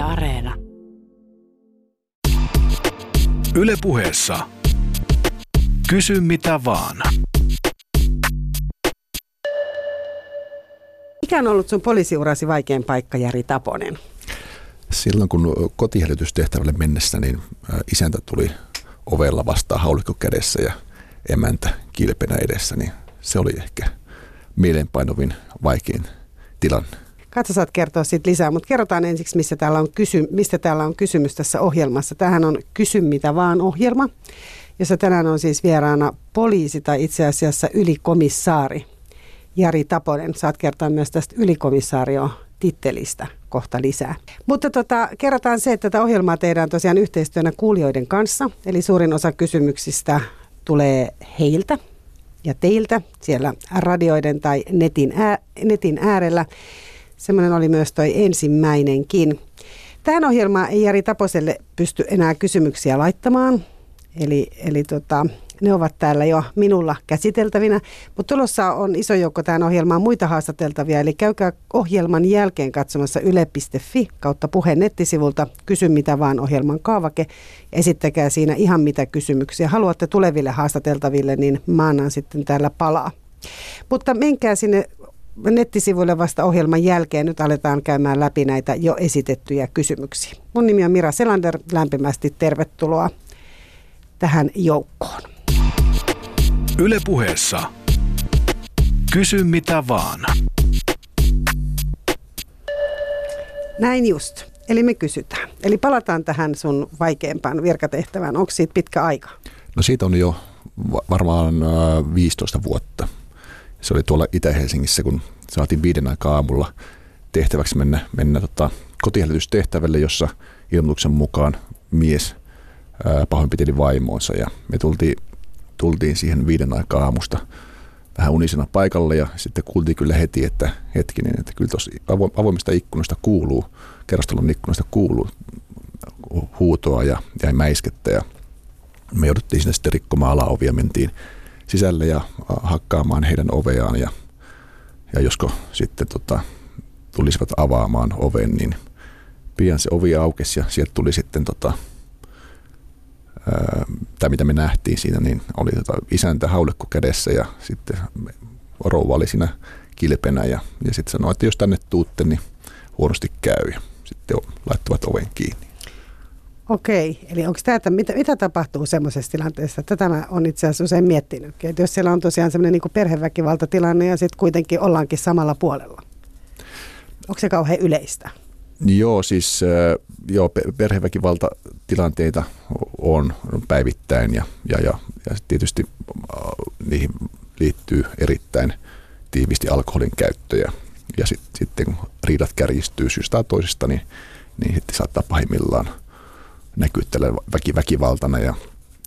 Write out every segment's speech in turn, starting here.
Yle Areena. Yle puheessa. Kysy mitä vaan. Mikä on ollut sun poliisiurasi vaikein paikka, Jari Taponen? Silloin kun kotihälytystehtävälle mennessä, niin isäntä tuli ovella vastaan haulikko kädessä ja emäntä kilpenä edessä, niin se oli ehkä mielenpainovin vaikein tilanne. Katso, saat kertoa siitä lisää, mutta kerrotaan ensiksi, mistä täällä, on kysy- mistä täällä on kysymys tässä ohjelmassa. Tähän on Kysy mitä vaan ohjelma, jossa tänään on siis vieraana poliisi tai itse asiassa ylikomissaari Jari Taponen. Saat kertoa myös tästä ylikomissaario tittelistä kohta lisää. Mutta tota, kerrotaan se, että tätä ohjelmaa tehdään tosiaan yhteistyönä kuulijoiden kanssa. Eli suurin osa kysymyksistä tulee heiltä ja teiltä siellä radioiden tai netin, ää, netin äärellä. Semmoinen oli myös toi ensimmäinenkin. Tähän ohjelmaan ei Jari Taposelle pysty enää kysymyksiä laittamaan. Eli, eli tota, ne ovat täällä jo minulla käsiteltävinä, mutta tulossa on iso joukko tähän ohjelmaan muita haastateltavia, eli käykää ohjelman jälkeen katsomassa yle.fi kautta puheen nettisivulta Kysy mitä vaan ohjelman kaavake. Esittäkää siinä ihan mitä kysymyksiä haluatte tuleville haastateltaville, niin mä annan sitten täällä palaa. Mutta menkää sinne nettisivuille vasta ohjelman jälkeen. Nyt aletaan käymään läpi näitä jo esitettyjä kysymyksiä. Mun nimi on Mira Selander. Lämpimästi tervetuloa tähän joukkoon. Ylepuheessa Kysy mitä vaan. Näin just. Eli me kysytään. Eli palataan tähän sun vaikeimpaan virkatehtävään. Onko siitä pitkä aika? No siitä on jo varmaan 15 äh, vuotta. Se oli tuolla Itä-Helsingissä, kun saatiin viiden aikaa aamulla tehtäväksi mennä, mennä tota, kotihälytystehtävälle, jossa ilmoituksen mukaan mies pahoinpiteli vaimoonsa. Ja me tultiin tultiin siihen viiden aikaa aamusta vähän unisena paikalle ja sitten kuultiin kyllä heti, että hetkinen, että kyllä tuossa avoimista ikkunoista kuuluu, kerrostalon ikkunoista kuuluu huutoa ja, ja mäiskettä. Ja me jouduttiin sinne sitten rikkomaan alaovia, mentiin sisälle ja hakkaamaan heidän oveaan ja, ja josko sitten tota, tulisivat avaamaan oven, niin pian se ovi aukesi ja sieltä tuli sitten tota, tai mitä me nähtiin siinä, niin oli tota isäntä haulekko kädessä ja sitten rouva oli siinä kilpenä ja, ja sitten sanoi, että jos tänne tuutte, niin huonosti käy ja sitten laittavat oven kiinni. Okei, eli onko tämä, että mitä, mitä tapahtuu semmoisessa tilanteessa? Tätä mä olen itse asiassa usein miettinyt, että jos siellä on tosiaan semmoinen niin perheväkivaltatilanne ja sitten kuitenkin ollaankin samalla puolella. Onko se kauhean yleistä? Joo, siis joo, perheväkivaltatilanteita on päivittäin ja, ja, ja, ja tietysti niihin liittyy erittäin tiivisti alkoholin käyttöjä. Ja sit, sitten kun riidat kärjistyy syystä toisesta, niin, niin sitten saattaa pahimmillaan näkyä tällä väki, väkivaltana. Ja,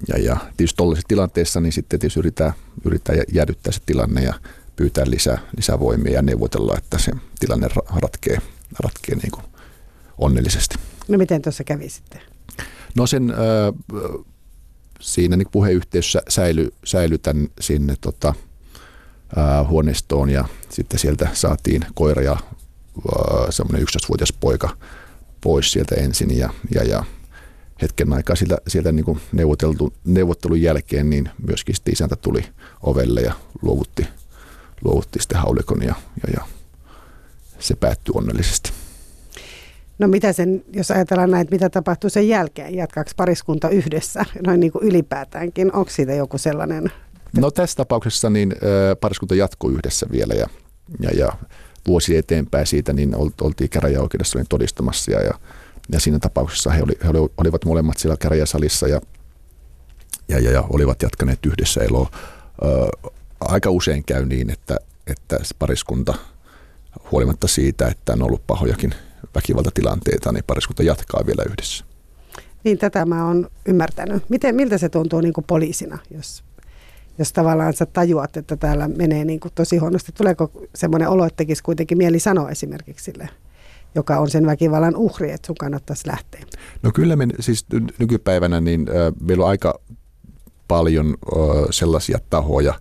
ja, ja tietysti tuollaisessa tilanteessa niin sitten tietysti yritetään, yritetään jäädyttää se tilanne ja pyytää lisää, lisää voimia ja neuvotella, että se tilanne ratkee, ratkee niin kuin onnellisesti. No miten tuossa kävi sitten? No sen äh, siinä niin puheyhteisössä säily, säilytän sinne tota, äh, huoneistoon ja sitten sieltä saatiin koira ja äh, semmoinen 11-vuotias poika pois sieltä ensin ja, ja, ja hetken aikaa sieltä, sieltä niin kuin neuvoteltu, neuvottelun jälkeen niin myöskin sitten isäntä tuli ovelle ja luovutti, luovutti sitten haulikon ja, ja, ja se päättyi onnellisesti. No mitä sen, jos ajatellaan näin, mitä tapahtuu sen jälkeen, jatkaako pariskunta yhdessä, noin niin kuin ylipäätäänkin, onko siitä joku sellainen? No tässä tapauksessa niin pariskunta jatkuu yhdessä vielä ja, ja, ja vuosi eteenpäin siitä niin oltiin käräjäoikeudessa niin todistamassa ja, ja, ja siinä tapauksessa he, oli, he olivat molemmat siellä käräjäsalissa ja, ja, ja, ja olivat jatkaneet yhdessä eloa. Aika usein käy niin, että, että pariskunta huolimatta siitä, että on ollut pahojakin väkivaltatilanteita, niin pariskunta jatkaa vielä yhdessä. Niin, tätä mä oon ymmärtänyt. Miten, miltä se tuntuu niin kuin poliisina, jos, jos tavallaan sä tajuat, että täällä menee niin kuin tosi huonosti? Tuleeko semmoinen olo, että tekisi kuitenkin mieli sanoa esimerkiksi sille, joka on sen väkivallan uhri, että sun kannattaisi lähteä? No kyllä me siis nykypäivänä niin äh, meillä on aika paljon äh, sellaisia tahoja,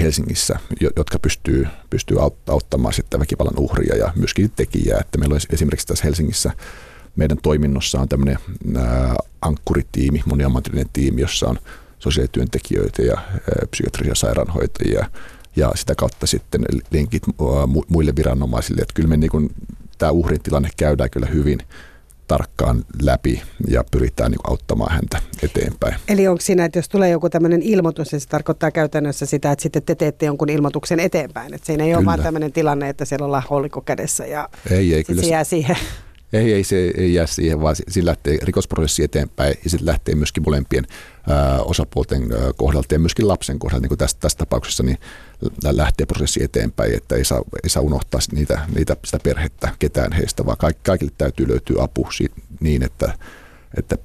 Helsingissä, jotka pystyy, pystyy auttamaan sitten väkivallan uhria ja myöskin tekijää. Että meillä on esimerkiksi tässä Helsingissä meidän toiminnossa on tämmöinen ankkuritiimi, moniammatillinen tiimi, jossa on sosiaalityöntekijöitä ja psykiatrisia sairaanhoitajia ja sitä kautta sitten linkit muille viranomaisille. Että kyllä me niin tämä uhrin tilanne käydään kyllä hyvin tarkkaan läpi ja pyritään niin auttamaan häntä eteenpäin. Eli onko siinä, että jos tulee joku tämmöinen ilmoitus, niin se tarkoittaa käytännössä sitä, että sitten te teette jonkun ilmoituksen eteenpäin. Että siinä ei kyllä. ole vaan tämmöinen tilanne, että siellä ollaan hollikko kädessä ja ei, ei, kyllä se jää siihen. Ei, ei se ei jää siihen, vaan sillä lähtee rikosprosessi eteenpäin ja sitten lähtee myöskin molempien osapuolten kohdalta ja myöskin lapsen kohdalta, niin kuin tässä, tässä tapauksessa, niin lähtee prosessi eteenpäin, että ei saa, ei saa unohtaa niitä, niitä, sitä perhettä ketään heistä, vaan kaikille täytyy löytyä apu niin, että, että,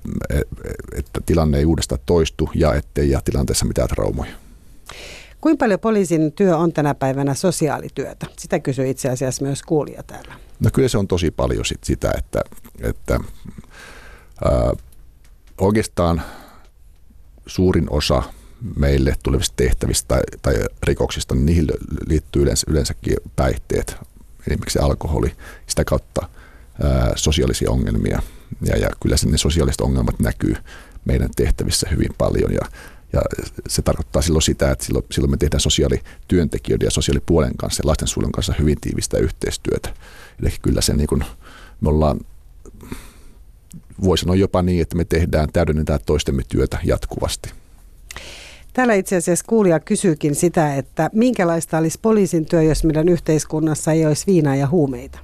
että tilanne ei uudestaan toistu ja ettei jää tilanteessa mitään traumoja. Kuinka paljon poliisin työ on tänä päivänä sosiaalityötä? Sitä kysyy itse asiassa myös kuulija täällä. No kyllä se on tosi paljon sit sitä, että, että ää, oikeastaan suurin osa meille tulevista tehtävistä tai, tai rikoksista, niin niihin liittyy yleensä, yleensäkin päihteet, esimerkiksi alkoholi, sitä kautta ää, sosiaalisia ongelmia. Ja, ja kyllä ne sosiaaliset ongelmat näkyy meidän tehtävissä hyvin paljon ja, ja se tarkoittaa silloin sitä, että silloin, silloin me tehdään sosiaalityöntekijöiden ja sosiaalipuolen kanssa ja lastensuojelun kanssa hyvin tiivistä yhteistyötä. Eli kyllä se niin kuin, me ollaan, voi sanoa jopa niin, että me tehdään, täydennetään toistemme työtä jatkuvasti. Täällä itse asiassa kuulija kysyykin sitä, että minkälaista olisi poliisin työ, jos meidän yhteiskunnassa ei olisi viinaa ja huumeita?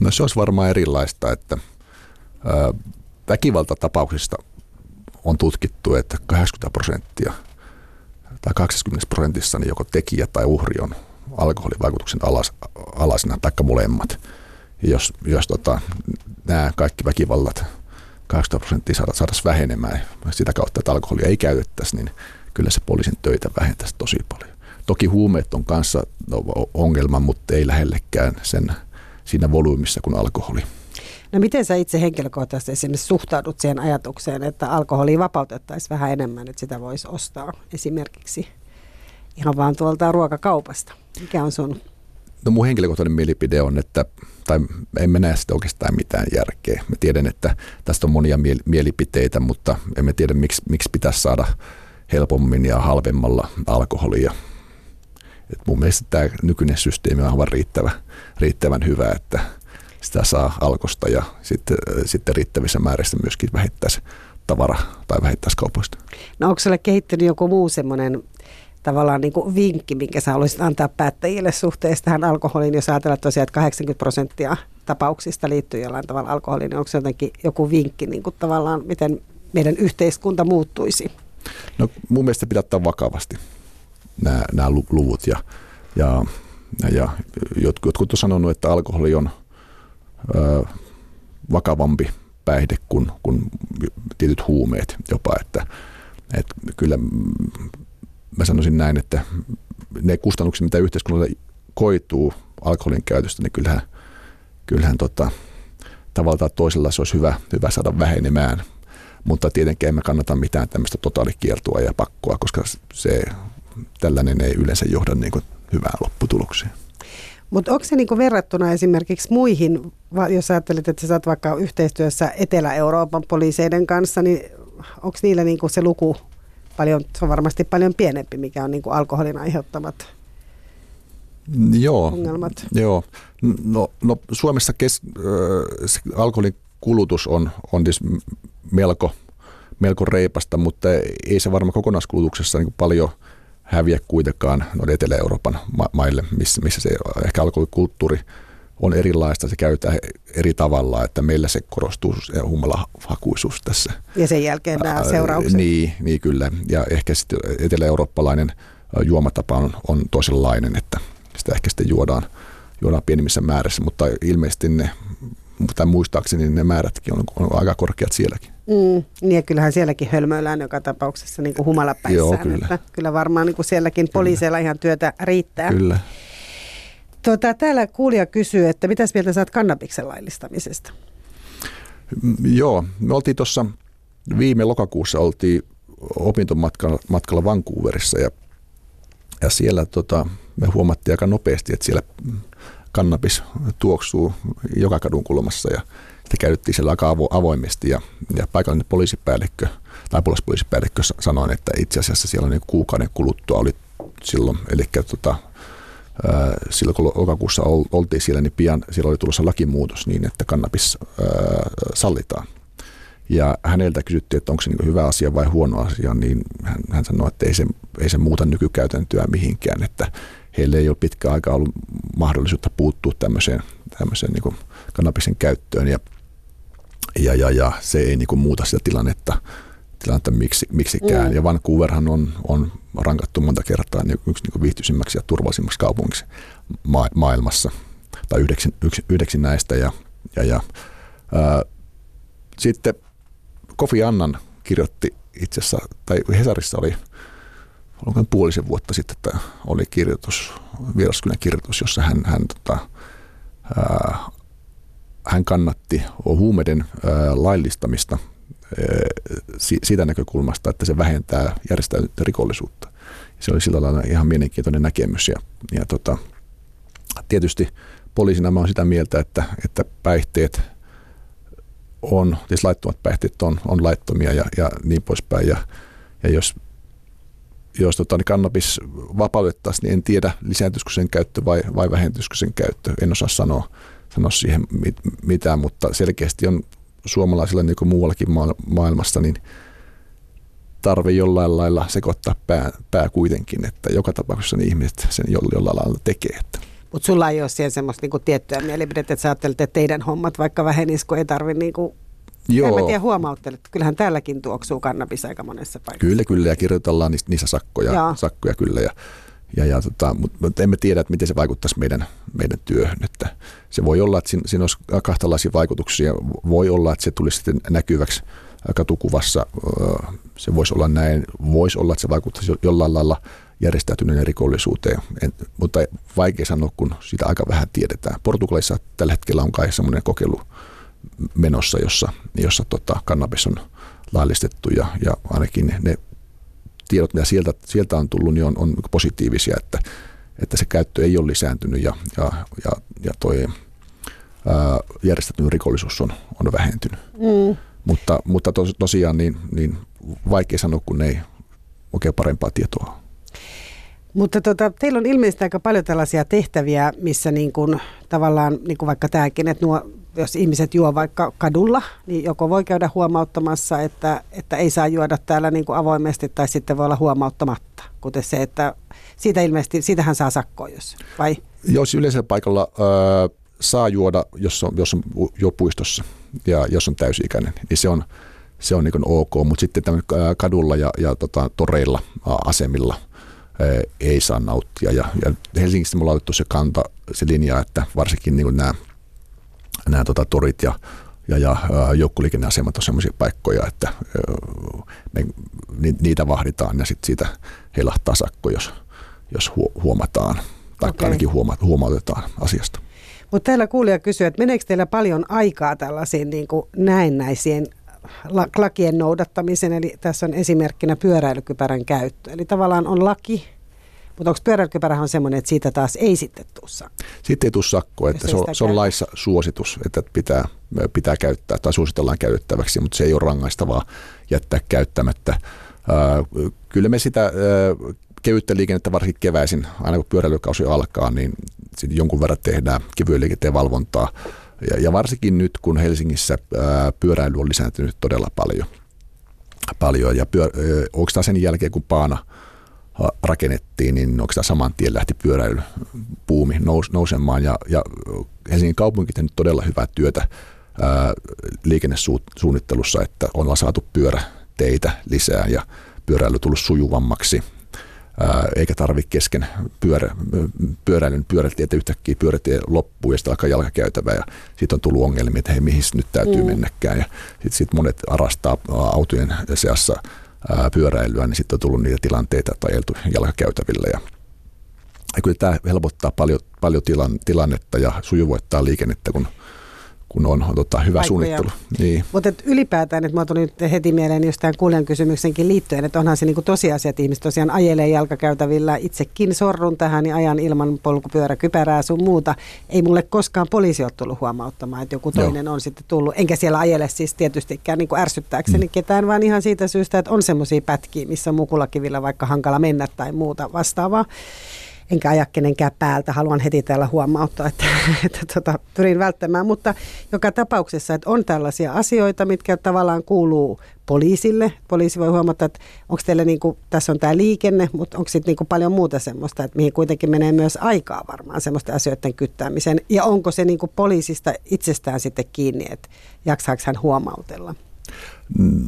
No se olisi varmaan erilaista, että ää, väkivaltatapauksista on tutkittu, että 80 prosenttia tai 80 prosentissa niin joko tekijä tai uhri on alkoholivaikutuksen alas, alasena, taikka molemmat. Ja jos, jos tota, nämä kaikki väkivallat 80 prosenttia saataisiin vähenemään sitä kautta, että alkoholia ei käytettäisi, niin kyllä se poliisin töitä vähentäisi tosi paljon. Toki huumeet on kanssa no, ongelma, mutta ei lähellekään sen siinä volyymissa kuin alkoholi. No miten sä itse henkilökohtaisesti esimerkiksi suhtaudut siihen ajatukseen, että alkoholia vapautettaisiin vähän enemmän, että sitä voisi ostaa esimerkiksi ihan vaan tuolta ruokakaupasta? Mikä on sun? No mun henkilökohtainen mielipide on, että tai emme näe sitä oikeastaan mitään järkeä. Me tiedän, että tästä on monia mielipiteitä, mutta emme tiedä, miksi, miksi pitäisi saada helpommin ja halvemmalla alkoholia. Et mun mielestä tämä nykyinen systeemi on aivan riittävä, riittävän hyvä, että sitä saa alkosta ja sitten, sitten riittävissä määrissä myöskin vähittäisi tavara- tai vähittäiskaupoista. No onko sinulle kehittynyt joku muu semmoinen tavallaan niin kuin vinkki, minkä sä haluaisit antaa päättäjille suhteessa tähän alkoholiin, jos ajatellaan tosiaan, että 80 prosenttia tapauksista liittyy jollain tavalla alkoholiin, niin onko se jotenkin joku vinkki niin kuin tavallaan, miten meidän yhteiskunta muuttuisi? No mun mielestä pitää ottaa vakavasti nämä, nämä luvut ja, ja, ja jotkut, jotkut on sanonut, että alkoholi on ö, vakavampi päihde kuin, kuin tietyt huumeet jopa, että, että kyllä mä sanoisin näin, että ne kustannukset, mitä yhteiskunnalle koituu alkoholin käytöstä, niin kyllähän, kyllähän tota, tavalla tai toisella se olisi hyvä, hyvä saada vähenemään. Mutta tietenkin emme kannata mitään tämmöistä totaalikieltoa ja pakkoa, koska se, tällainen ei yleensä johda niin kuin hyvään lopputulokseen. Mutta onko se niinku verrattuna esimerkiksi muihin, jos ajattelet, että sä oot vaikka yhteistyössä Etelä-Euroopan poliiseiden kanssa, niin onko niillä niinku se luku paljon, se on varmasti paljon pienempi, mikä on niin kuin alkoholin aiheuttamat joo, ongelmat. Joo, no, no Suomessa kes, äh, alkoholin kulutus on, on siis melko, melko reipasta, mutta ei se varmaan kokonaiskulutuksessa niin paljon häviä kuitenkaan noille Etelä-Euroopan ma- maille, missä, missä se ehkä alkoholikulttuuri – on erilaista, se käytetään eri tavalla, että meillä se korostuu se humalahakuisuus tässä. Ja sen jälkeen nämä seuraukset. Niin, niin kyllä, ja ehkä sitten etelä-eurooppalainen juomatapa on, on toisenlainen, että sitä ehkä sitten juodaan, juodaan pienimmissä määrissä, mutta ilmeisesti ne, tai muistaakseni ne määrätkin on, on aika korkeat sielläkin. Mm, niin ja kyllähän sielläkin hölmöillään joka tapauksessa niin kuin humalapäissään. Joo, kyllä. Että kyllä varmaan niin kuin sielläkin poliiseilla ihan työtä riittää. Kyllä. Tuota, täällä kuulija kysyy, että mitäs mieltä saat kannabiksen laillistamisesta? Mm, joo, me oltiin tuossa viime lokakuussa oltiin opintomatkalla matkalla Vancouverissa ja, ja siellä tota, me huomattiin aika nopeasti, että siellä kannabis tuoksuu joka kadun kulmassa ja että käytettiin siellä aika avo, avoimesti ja, ja paikallinen poliisipäällikkö tai apulaispoliisipäällikkö sanoi, että itse asiassa siellä niin kuukauden kuluttua oli silloin, eli tota, silloin kun lokakuussa oltiin siellä, niin pian siellä oli tulossa lakimuutos niin, että kannabis sallitaan. Ja häneltä kysyttiin, että onko se niin hyvä asia vai huono asia, niin hän, hän sanoi, että ei se, ei se muuta nykykäytäntöä mihinkään, että heille ei ole pitkä aika ollut mahdollisuutta puuttua tämmöiseen, tämmöiseen niin kannabisen käyttöön ja, ja, ja, ja se ei niin muuta sitä tilannetta, tilannetta miksi, miksikään. Mm. Ja Vancouverhan on, on rankattu monta kertaa niin yksi niin viihtyisimmäksi ja turvallisimmaksi kaupungiksi ma- maailmassa, tai yhdeksi, yksi, yhdeksi näistä. Ja, ja, ja, ää, sitten Kofi Annan kirjoitti itse asiassa, tai Hesarissa oli onko puolisen vuotta sitten, että oli kirjoitus, vieraskynän kirjoitus, jossa hän, hän, tota, ää, hän kannatti huumeiden ää, laillistamista – siitä näkökulmasta, että se vähentää järjestäytynyttä rikollisuutta. Se oli sillä lailla ihan mielenkiintoinen näkemys. Ja, ja tota, tietysti poliisina mä olen sitä mieltä, että, että päihteet on, siis laittomat päihteet on, on laittomia ja, ja niin poispäin. Ja, ja jos, jos tota, niin kannabis vapautettaisiin, niin en tiedä lisääntyisikö sen käyttö vai, vai vähentyisikö sen käyttö. En osaa sanoa, sanoa siihen mit, mitään, mutta selkeästi on suomalaisilla niin kuin muuallakin maailmassa, niin tarve jollain lailla sekoittaa pää, pää kuitenkin, että joka tapauksessa ne ihmiset sen jollain lailla tekee. Että. Mutta sulla ei ole siellä semmoista niinku tiettyä mielipidettä, että sä ajattelet, että teidän hommat vaikka vähenis, kun ei tarvitse niinku Joo. En mä tiedä, huomauttelet. Kyllähän täälläkin tuoksuu kannabis aika monessa paikassa. Kyllä, kyllä, ja kirjoitellaan niissä sakkoja, sakkoja kyllä. Ja ja, ja tota, mutta emme tiedä, että miten se vaikuttaisi meidän, meidän työhön. Että se voi olla, että siinä, siinä olisi kahtalaisia vaikutuksia. Voi olla, että se tulisi sitten näkyväksi katukuvassa. Se voisi olla näin. Voisi olla, että se vaikuttaisi jollain lailla järjestäytyneen rikollisuuteen, en, mutta vaikea sanoa, kun sitä aika vähän tiedetään. Portugalissa tällä hetkellä on kai semmoinen kokeilu menossa, jossa, jossa tota, kannabis on laillistettu ja, ja ainakin ne tiedot, mitä sieltä, sieltä on tullut, niin on, on positiivisia, että, että se käyttö ei ole lisääntynyt ja, ja, ja, ja toi ää, järjestetyn rikollisuus on, on vähentynyt. Mm. Mutta, mutta tos, tosiaan niin, niin vaikea sanoa, kun ei oikein parempaa tietoa mutta tota, teillä on ilmeisesti aika paljon tällaisia tehtäviä, missä niin kuin, tavallaan, niin kuin vaikka tämäkin, että nuo, jos ihmiset juo vaikka kadulla, niin joko voi käydä huomauttamassa, että, että ei saa juoda täällä niin kuin avoimesti, tai sitten voi olla huomauttamatta. Kuten se, että siitä ilmeisesti, siitähän saa sakkoa, jos, vai? Jos yleisellä paikalla äh, saa juoda, jos on, jos on jo puistossa ja jos on täysi-ikäinen, niin se on, se on niin ok, mutta sitten kadulla ja, ja tota, toreilla, asemilla – ei saa nauttia. Ja, ja Helsingissä me ollaan otettu se kanta, se linja, että varsinkin niin nämä, nämä tota, torit ja, ja, ja joukkoliikenneasemat on sellaisia paikkoja, että me, niitä vahditaan ja sitten siitä heilahtaa sakko, jos, jos huomataan tai okay. ainakin huoma, huomautetaan asiasta. Mutta täällä kuulija kysyy, että meneekö teillä paljon aikaa tällaisiin niin kuin näennäisiin lakien noudattamisen, eli tässä on esimerkkinä pyöräilykypärän käyttö. Eli tavallaan on laki, mutta onko pyöräilykypärähän on semmoinen, että siitä taas ei sitten tule sakko? Sitten ei tule sakko, että se on, se on laissa suositus, että pitää, pitää käyttää tai suositellaan käytettäväksi, mutta se ei ole rangaistavaa jättää käyttämättä. Kyllä me sitä kevyttä liikennettä varsinkin keväisin, aina kun pyöräilykausi alkaa, niin sitten jonkun verran tehdään kevyen liikenteen valvontaa ja, ja varsinkin nyt, kun Helsingissä ää, pyöräily on lisääntynyt todella paljon. paljon ja pyör, oikeastaan sen jälkeen, kun Paana rakennettiin, niin oikeastaan saman tien lähti pyöräilypuumi nous, nousemaan. Ja, ja Helsingin kaupunki on todella hyvää työtä ää, liikennesuunnittelussa, että on saatu pyöräteitä lisää ja pyöräily tullut sujuvammaksi – eikä tarvitse kesken pyörä, pyöräilyn pyörätietä yhtäkkiä pyörätie loppuu ja sitten alkaa jalkakäytävä ja sitten on tullut ongelmia, että hei mihin nyt täytyy mm. mennäkään ja sitten sit monet arastaa autojen seassa pyöräilyä, niin sitten on tullut niitä tilanteita tai ajeltu jalkakäytävillä. Ja ja kyllä tämä helpottaa paljon, paljon tilan, tilannetta ja sujuvoittaa liikennettä, kun, kun on tota, hyvä Paikkoja. suunnittelu. Niin. Mutta ylipäätään, että mä tuli nyt heti mieleen jostain kuulijan kysymyksenkin liittyen, että onhan se niinku tosiasia, että ihmiset tosiaan ajelee jalkakäytävillä. Itsekin sorrun tähän ja ajan ilman polkupyöräkypärää sun muuta. Ei mulle koskaan poliisi ole tullut huomauttamaan, että joku toinen on sitten tullut. Enkä siellä ajele siis tietystikään niinku ärsyttääkseni mm. ketään, vaan ihan siitä syystä, että on semmoisia pätkiä, missä on mukulakivillä vaikka hankala mennä tai muuta vastaavaa enkä aja kenenkään päältä. Haluan heti täällä huomauttaa, että, että tota, pyrin välttämään. Mutta joka tapauksessa, että on tällaisia asioita, mitkä tavallaan kuuluu poliisille. Poliisi voi huomata, että onko teillä, niin kuin, tässä on tämä liikenne, mutta onko sitten niin paljon muuta semmoista, että mihin kuitenkin menee myös aikaa varmaan semmoisten asioiden kyttäämiseen. Ja onko se niin kuin poliisista itsestään sitten kiinni, että jaksaako hän huomautella?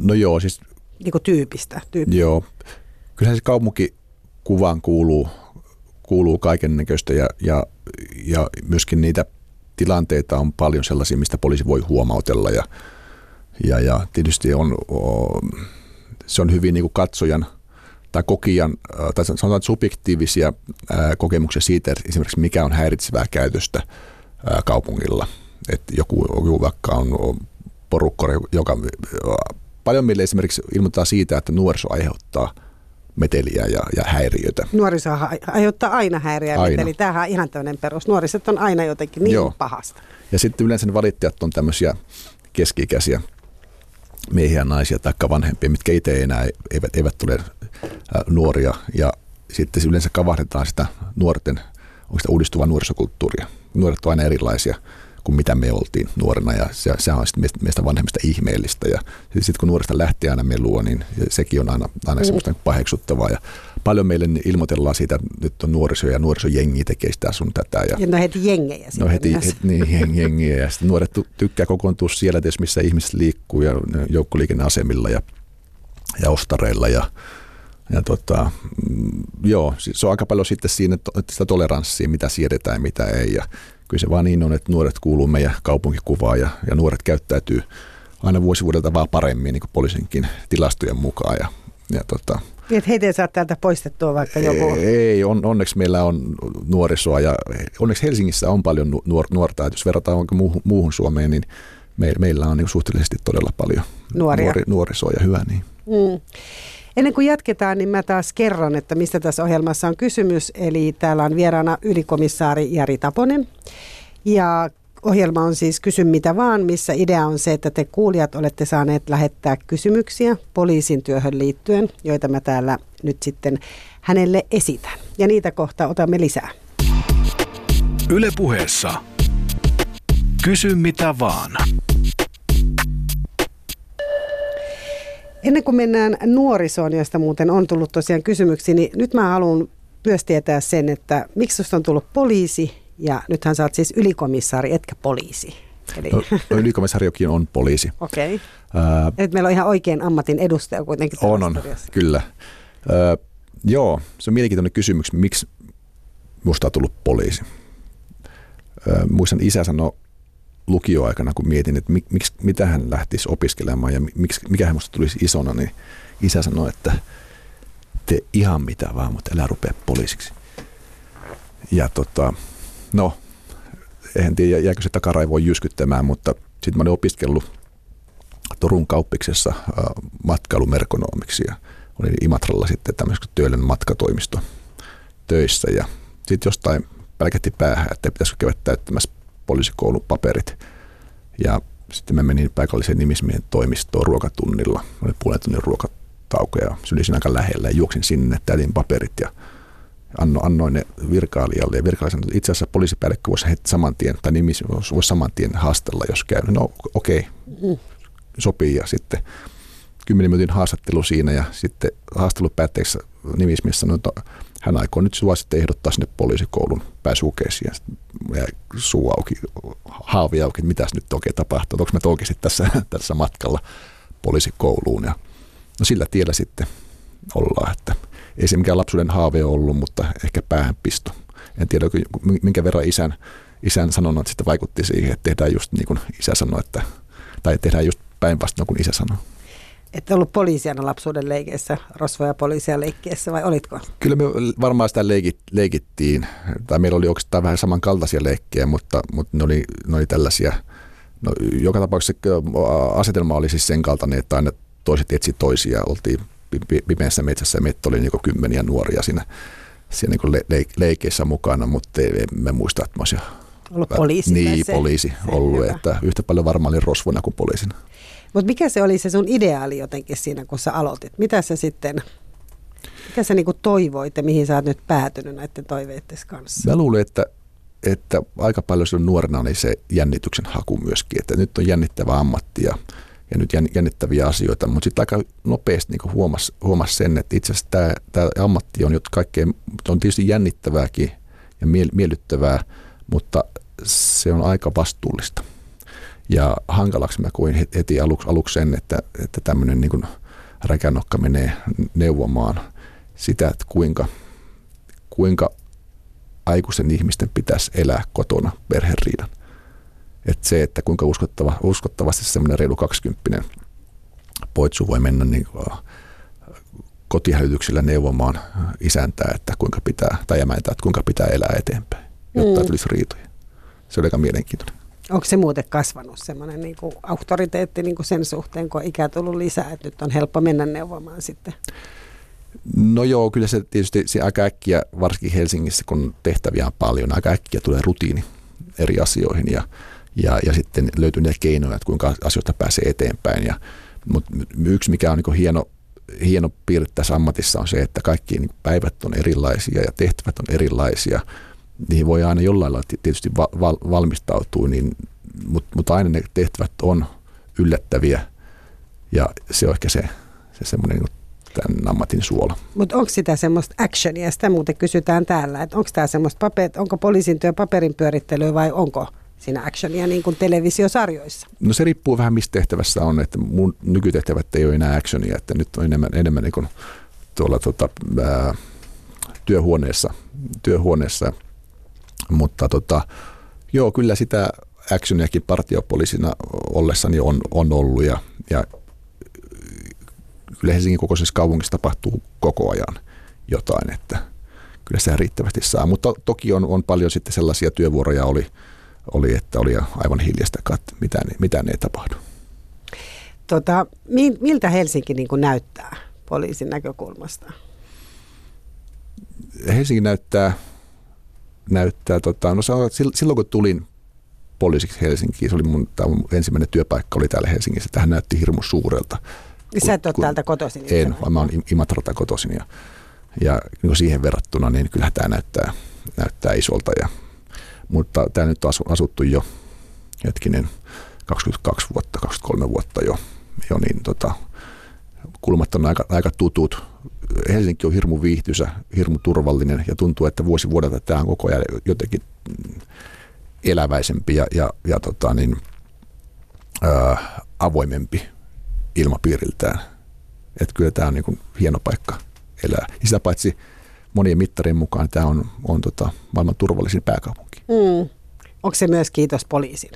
No joo, siis... Niin kuin tyypistä. tyypistä. Joo. Kyllähän se kaupunkikuvaan kuuluu kuuluu kaiken näköistä ja, ja, ja myöskin niitä tilanteita on paljon sellaisia, mistä poliisi voi huomautella ja, ja, ja tietysti on, se on hyvin niin kuin katsojan tai kokijan, tai sanotaan subjektiivisia kokemuksia siitä, että esimerkiksi mikä on häiritsevää käytöstä kaupungilla. Että joku, joku vaikka on porukka, joka paljon meille esimerkiksi ilmoittaa siitä, että nuoriso aiheuttaa – meteliä ja, ja häiriötä. Nuoriso aiheuttaa aina häiriöä aina. meteli. Tämähän on ihan tämmöinen perus. Nuoriset on aina jotenkin niin Joo. pahasta. Ja sitten yleensä ne valittajat on tämmöisiä keski-ikäisiä miehiä ja naisia tai vanhempia, mitkä itse enää eivät, eivät tule nuoria. Ja sitten yleensä kavahdetaan sitä nuorten, onko sitä uudistuvaa nuorisokulttuuria. Nuoret ovat aina erilaisia kuin mitä me oltiin nuorena ja se, se on sitten meistä, vanhemmista ihmeellistä ja sitten kun nuorista lähtee aina melua, niin sekin on aina, aina mm. semmoista paheksuttavaa ja paljon meille ilmoitellaan siitä, että nyt on nuoriso ja nuorisojengi tekee sitä sun tätä. Ja, ja no heti jengejä No heti, heti niin, jengiä ja sitten nuoret tykkää kokoontua siellä, missä ihmiset liikkuu ja joukkoliikenneasemilla ja, ja ostareilla ja ja tota, mm, joo, se on aika paljon sitten siinä että sitä toleranssia, mitä siedetään ja mitä ei. Ja kyllä se vaan niin on, että nuoret kuuluu meidän kaupunkikuvaan ja, ja nuoret käyttäytyy aina vuosi vuodelta vaan paremmin niin kuin poliisinkin tilastojen mukaan. Ja, ja tota, niin, että heitä ei saa täältä poistettua vaikka joku... Ei, on, onneksi meillä on nuorisoa ja onneksi Helsingissä on paljon nuor, nuorta. Että jos verrataan vaikka muuhun, muuhun Suomeen, niin me, meillä on niin suhteellisesti todella paljon Nuoria. nuori, nuorisoa ja hyvä niin. Mm. Ennen kuin jatketaan, niin mä taas kerron, että mistä tässä ohjelmassa on kysymys. Eli täällä on vieraana ylikomissaari Jari Taponen. Ja ohjelma on siis Kysy mitä vaan, missä idea on se, että te kuulijat olette saaneet lähettää kysymyksiä poliisin työhön liittyen, joita mä täällä nyt sitten hänelle esitän. Ja niitä kohta otamme lisää. Ylepuheessa Kysy mitä vaan. Ennen kuin mennään nuorisoon, josta muuten on tullut tosiaan kysymyksiä, niin nyt mä haluan myös tietää sen, että miksi susta on tullut poliisi ja nythän sä oot siis ylikomissaari, etkä poliisi. Eli... No, no ylikomissaariokin on poliisi. Okei. Okay. Uh, meillä on ihan oikein ammatin edustaja kuitenkin. On, on, kyllä. Uh, joo, se on mielenkiintoinen kysymys, miksi musta on tullut poliisi. Uh, muistan isä sanoi lukioaikana, kun mietin, että miksi, mitä hän lähtisi opiskelemaan ja miksi, mikä hän musta tulisi isona, niin isä sanoi, että te ihan mitä vaan, mutta älä rupea poliisiksi. Ja tota, no, eihän tiedä jääkö se takaraivoon jyskyttämään, mutta sitten mä olin opiskellut Turun kauppiksessa äh, matkailumerkonomiksi ja olin Imatralla sitten tämmöisessä työllinen matkatoimisto töissä ja sitten jostain pälkätti päähän, että pitäisikö käydä täyttämässä poliisikoulun paperit. Ja sitten mä menin paikalliseen nimismiehen toimistoon ruokatunnilla. Oli puolen tunnin ruokatauko ja sylisin aika lähellä ja juoksin sinne, täytin paperit ja anno, annoin ne virkailijalle. Ja virkailija sanoi, että itse asiassa poliisipäällikkö voisi heti saman tien, tai nimis voisi saman tien haastella, jos käy. No okei, okay. sopii. Ja sitten kymmenen minuutin haastattelu siinä ja sitten haastelun päätteeksi nimismies sanoi, että hän aikoo nyt sua sitten ehdottaa sinne poliisikoulun pääsukeisiin. Ja suu auki, haavi auki, että mitäs nyt oikein tapahtuu. Onko me oikeasti tässä, tässä matkalla poliisikouluun. Ja, no sillä tiellä sitten ollaan, että ei se mikään lapsuuden haave ollut, mutta ehkä päähänpisto. En tiedä, minkä verran isän, isän sanonnat sitten vaikutti siihen, että tehdään just niin kuin isä sanoi, että, tai tehdään just päinvastoin kuin isä sanoi. Et ollut poliisiana lapsuuden leikeissä, rosvoja poliisia leikkiessä vai olitko? Kyllä me varmaan sitä leikit, leikittiin. Tai meillä oli oikeastaan vähän samankaltaisia leikkejä, mutta, mutta ne, oli, ne oli tällaisia No, joka tapauksessa asetelma oli siis sen kaltainen, että aina toiset etsi toisia. Oltiin pimeässä metsässä ja meitä oli niin kymmeniä nuoria siinä, siinä niin le- le- leikeissä mukana, mutta me muista, että mä olisin ollut poliisi. Niin, se, poliisi se ollut, hyvä. että yhtä paljon varmaan oli rosvona kuin poliisina. Mutta mikä se oli se sun ideaali jotenkin siinä, kun sä aloitit? Mitä se sitten, mikä sä niinku toivoit ja mihin sä oot nyt päätynyt näiden toiveiden kanssa? Mä luulen, että, että aika paljon silloin nuorena oli se jännityksen haku myöskin, että nyt on jännittävä ammatti ja, ja nyt jännittäviä asioita, mutta sitten aika nopeasti niin huomasi, huomasi sen, että itse asiassa tämä, ammatti on jo kaikkein, on tietysti jännittävääkin ja miellyttävää, mutta se on aika vastuullista. Ja hankalaksi mä koin heti aluksi, aluksi sen, että, että tämmöinen niin räkänokka menee neuvomaan sitä, että kuinka, kuinka aikuisen ihmisten pitäisi elää kotona perheriidan. Että se, että kuinka uskottava, uskottavasti semmoinen reilu 20 poitsu voi mennä niin kotihälytyksellä neuvomaan isäntää, että kuinka pitää, tai emäntää, että kuinka pitää elää eteenpäin, jotta mm. tulisi riitoja. Se oli aika mielenkiintoinen. Onko se muuten kasvanut semmoinen niin auktoriteetti niin kuin sen suhteen, kun on ikä tullut lisää, että nyt on helppo mennä neuvomaan sitten? No joo, kyllä se tietysti se aika äkkiä, varsinkin Helsingissä, kun tehtäviä on paljon, aika äkkiä tulee rutiini eri asioihin ja, ja, ja sitten löytyy niitä keinoja, että kuinka asioista pääsee eteenpäin. Ja, mutta yksi, mikä on niin hieno, hieno piirre tässä ammatissa on se, että kaikki niin päivät on erilaisia ja tehtävät on erilaisia – niihin voi aina jollain lailla tietysti val, valmistautua, niin, mutta mut aina ne tehtävät on yllättäviä ja se on ehkä se, se semmoinen niin tämän ammatin suola. Mutta onko sitä semmoista actionia, sitä muuten kysytään täällä, että onko tämä semmoista, paper, onko poliisin työ paperin pyörittelyä vai onko siinä actionia niin kuin televisiosarjoissa? No se riippuu vähän mistä tehtävässä on, että mun nykytehtävät ei ole enää actionia, että nyt on enemmän, enemmän niin kuin tuolla tota, ää, työhuoneessa, työhuoneessa mutta tota, joo, kyllä sitä actioniakin partiopoliisina ollessani on, on ollut ja, ja kyllä Helsingin kokoisessa kaupungissa tapahtuu koko ajan jotain, että kyllä se riittävästi saa. Mutta toki on, on paljon sitten sellaisia työvuoroja oli, oli että oli aivan hiljasta, että mitään, mitään ei tapahdu. Tota, miltä Helsinki niin näyttää poliisin näkökulmasta? Helsinki näyttää näyttää, tota, no silloin kun tulin poliisiksi Helsinkiin, se oli mun, tämä mun ensimmäinen työpaikka oli täällä Helsingissä, tähän näytti hirmu suurelta. Niin sä et ole täältä kotoisin? En, vaan mä oon Imatralta kotoisin ja, ja niin siihen verrattuna, niin kyllä tämä näyttää, näyttää isolta. Ja, mutta tämä nyt on asuttu jo hetkinen 22 vuotta, 23 vuotta jo, jo niin tota, kulmat on aika, aika tutut. Helsinki on hirmu viihtyisä, hirmu turvallinen ja tuntuu, että vuosi vuodelta tämä on koko ajan jotenkin eläväisempi ja, ja, ja tota niin, ää, avoimempi ilmapiiriltään. Että kyllä tämä on niin kuin hieno paikka elää. Ja sitä paitsi monien mittarien mukaan tämä on, on tota maailman turvallisin pääkaupunki. Mm. Onko se myös kiitos poliisin?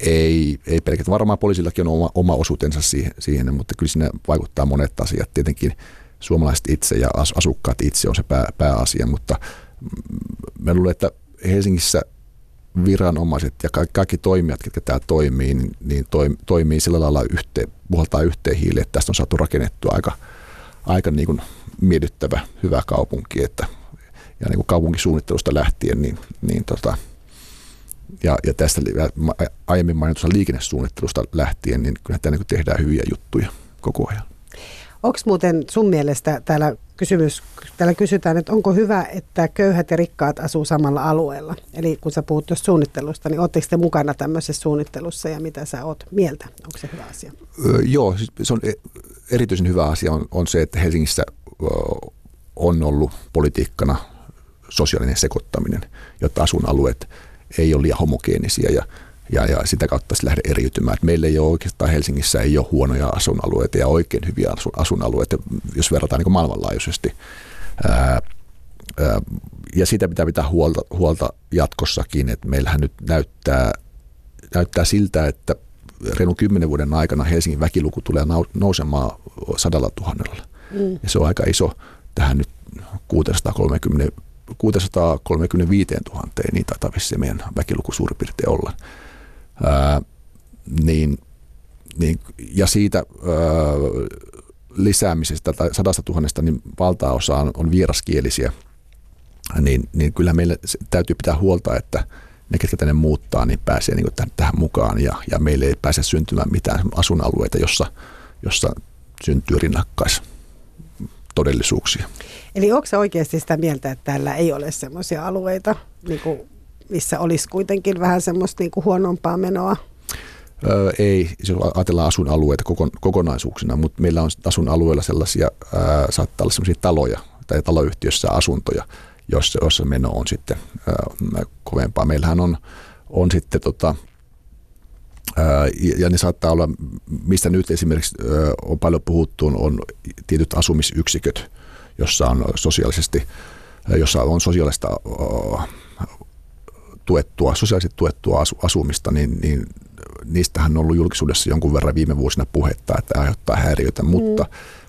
Ei, ei pelkästään. Varmaan poliisillakin on oma, oma osuutensa siihen, siihen, mutta kyllä siinä vaikuttaa monet asiat. Tietenkin suomalaiset itse ja asukkaat itse on se pää, pääasia, mutta mä luulen, että Helsingissä viranomaiset ja kaikki, kaikki toimijat, jotka täällä toimii, niin, niin toimii sillä lailla yhteen, puhaltaa yhteen hiileen, että tästä on saatu rakennettua aika, aika niin kuin miellyttävä, hyvä kaupunki, että ja niin kuin kaupunkisuunnittelusta lähtien, niin, niin tota, ja, ja tästä aiemmin mainitusta liikennesuunnittelusta lähtien, niin kyllä täällä niin tehdään hyviä juttuja koko ajan. Onko muuten sun mielestä täällä, kysymys, täällä kysytään, että onko hyvä, että köyhät ja rikkaat asuu samalla alueella? Eli kun sä puhut tuosta suunnittelusta, niin oletteko te mukana tämmöisessä suunnittelussa ja mitä sä oot mieltä? Onko se hyvä asia? Öö, joo, siis se on e, erityisen hyvä asia on, on se, että Helsingissä on ollut politiikkana sosiaalinen sekoittaminen, jotta asuinalueet ei ole liian homogeenisia ja, ja, ja sitä kautta se lähde eriytymään. Et meillä ei ole oikeastaan Helsingissä ei ole huonoja asuinalueita ja oikein hyviä asuinalueita, jos verrataan niin maailmanlaajuisesti. Ää, ää, ja sitä pitää pitää huolta, huolta jatkossakin, että meillähän nyt näyttää, näyttää siltä, että reilun kymmenen vuoden aikana Helsingin väkiluku tulee nousemaan sadalla tuhannella. Mm. Ja se on aika iso tähän nyt 630 635 000, niin taitaa vissiin meidän väkiluku suurin piirtein olla. ää, niin, niin, ja siitä ää, lisäämisestä tai sadasta tuhannesta, niin valtaosa on, on vieraskielisiä, niin, niin kyllä meille täytyy pitää huolta, että ne, ketkä tänne muuttaa, niin pääsee niin tähän, tähän mukaan. Ja, ja meille ei pääse syntymään mitään asuinalueita, jossa, jossa syntyy rinnakkais todellisuuksia. Eli onko se oikeasti sitä mieltä, että täällä ei ole sellaisia alueita, niin kuin, missä olisi kuitenkin vähän semmoista niin kuin huonompaa menoa? Öö, ei, jos ajatellaan asuinalueita kokonaisuuksina, mutta meillä on asuinalueilla sellaisia, ää, saattaa olla sellaisia taloja tai taloyhtiössä asuntoja, jossa, jossa meno on sitten ää, kovempaa. Meillähän on, on sitten tota, ja ne saattaa olla, mistä nyt esimerkiksi on paljon puhuttu, on tietyt asumisyksiköt, jossa on sosiaalisesti, jossa on sosiaalista tuettua, sosiaalisesti tuettua asumista, niin, niin niistähän on ollut julkisuudessa jonkun verran viime vuosina puhetta, että aiheuttaa häiriötä, mm. mutta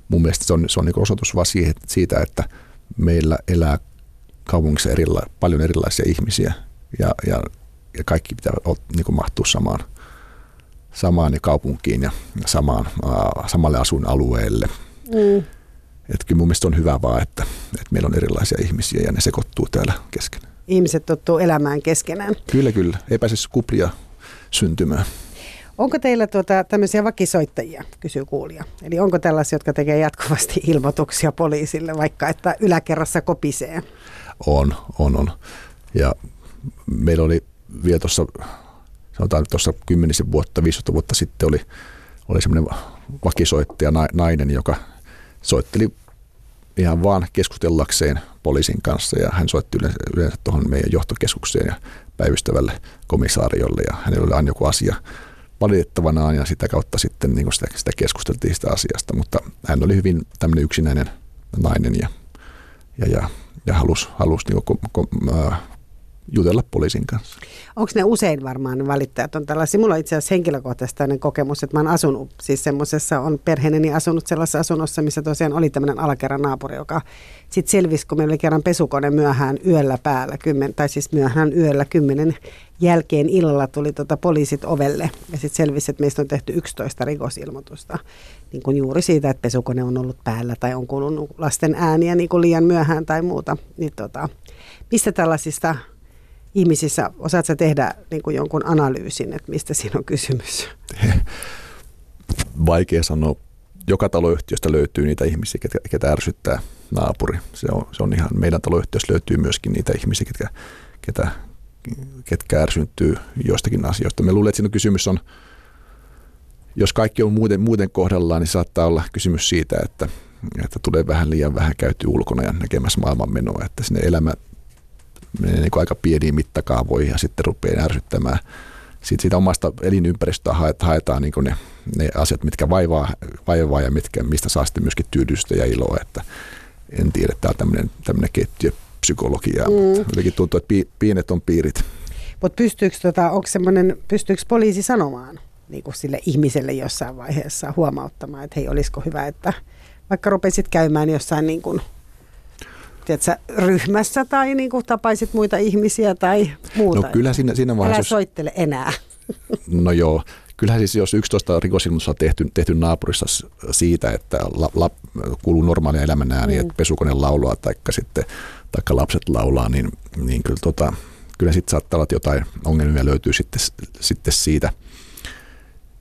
mun mielestä se on, se on niin osoitus vaan siihen, siitä, että meillä elää kaupungissa erila, paljon erilaisia ihmisiä ja, ja, ja kaikki pitää niin mahtua samaan, samaan kaupunkiin ja samaan, äh, samalle asuinalueelle. Mm. Että kyllä mun mielestä on hyvä vaan, että, että meillä on erilaisia ihmisiä ja ne sekoittuu täällä keskenään. Ihmiset tottuu elämään keskenään. Kyllä, kyllä. Ei pääse kuplia syntymään. Onko teillä tuota, tämmöisiä vakisoittajia, kysyy kuulija. Eli onko tällaisia, jotka tekee jatkuvasti ilmoituksia poliisille, vaikka että yläkerrassa kopisee? On, on, on. Ja meillä oli vielä tuossa, sanotaan tuossa kymmenisen vuotta, 15 vuotta sitten oli, oli semmoinen vakisoittaja nainen, joka soitteli ihan vaan keskustellakseen poliisin kanssa. Ja hän soitti yleensä, yleensä tuohon meidän johtokeskukseen ja päivystävälle komisaariolle ja hänellä oli aina joku asia valitettavanaan ja sitä kautta sitten niin sitä, sitä keskusteltiin sitä asiasta, mutta hän oli hyvin tämmöinen yksinäinen nainen ja, ja, ja, ja halusi, halusi niin kuin, äh, jutella poliisin kanssa. Onko ne usein varmaan valittajat on tällaisia? Mulla on itse asiassa henkilökohtaisesti kokemus, että mä oon asunut siis semmoisessa, on perheeni asunut sellaisessa asunnossa, missä tosiaan oli tämmöinen alakerran naapuri, joka sitten selvisi, kun meillä oli kerran pesukone myöhään yöllä päällä, kymmen, tai siis myöhään yöllä kymmenen jälkeen illalla tuli tota poliisit ovelle ja sitten selvisi, että meistä on tehty 11 rikosilmoitusta niin kuin juuri siitä, että pesukone on ollut päällä tai on kuulunut lasten ääniä niin kuin liian myöhään tai muuta. Niin tota, mistä tällaisista ihmisissä, osaatko tehdä niin kuin jonkun analyysin, että mistä siinä on kysymys? Vaikea sanoa. Joka taloyhtiöstä löytyy niitä ihmisiä, ketä, ketä ärsyttää naapuri. Se on, se on ihan, meidän taloyhtiössä löytyy myöskin niitä ihmisiä, ketkä, ketä, ketkä ärsyntyy joistakin asioista. Me luulen, että siinä kysymys on, jos kaikki on muuten, muuten kohdallaan, niin saattaa olla kysymys siitä, että, että tulee vähän liian vähän käyty ulkona ja näkemässä maailmanmenoa, että sinne elämä menee niin aika pieniin mittakaavoihin ja sitten rupeaa ärsyttämään. Sitten siitä omasta elinympäristöä haetaan niin ne, ne asiat, mitkä vaivaa, vaivaa ja mitkä, mistä saa sitten myöskin tyydystä ja iloa. Että en tiedä, tämä on tämmöinen, tämmöinen ketjupsykologia, mm. mutta jotenkin tuntuu, että pi, pienet on piirit. Mutta pystyykö, tota, pystyykö poliisi sanomaan niin kuin sille ihmiselle jossain vaiheessa huomauttamaan, että hei, olisiko hyvä, että vaikka rupesit käymään jossain niin kuin – tiedätkö, ryhmässä tai niin kuin tapaisit muita ihmisiä tai muuta. No kyllä siinä, siinä vaiheessa... Älä soittele enää. No joo. Kyllähän siis jos 11 rikosilmoitusta on tehty, tehty naapurissa siitä, että la, la, kuuluu normaalia elämän ääni, mm. että pesukone laulaa tai sitten taikka lapset laulaa, niin, niin kyllä, tota, kyllä sitten saattaa olla, että jotain ongelmia löytyy sitten, sitten siitä –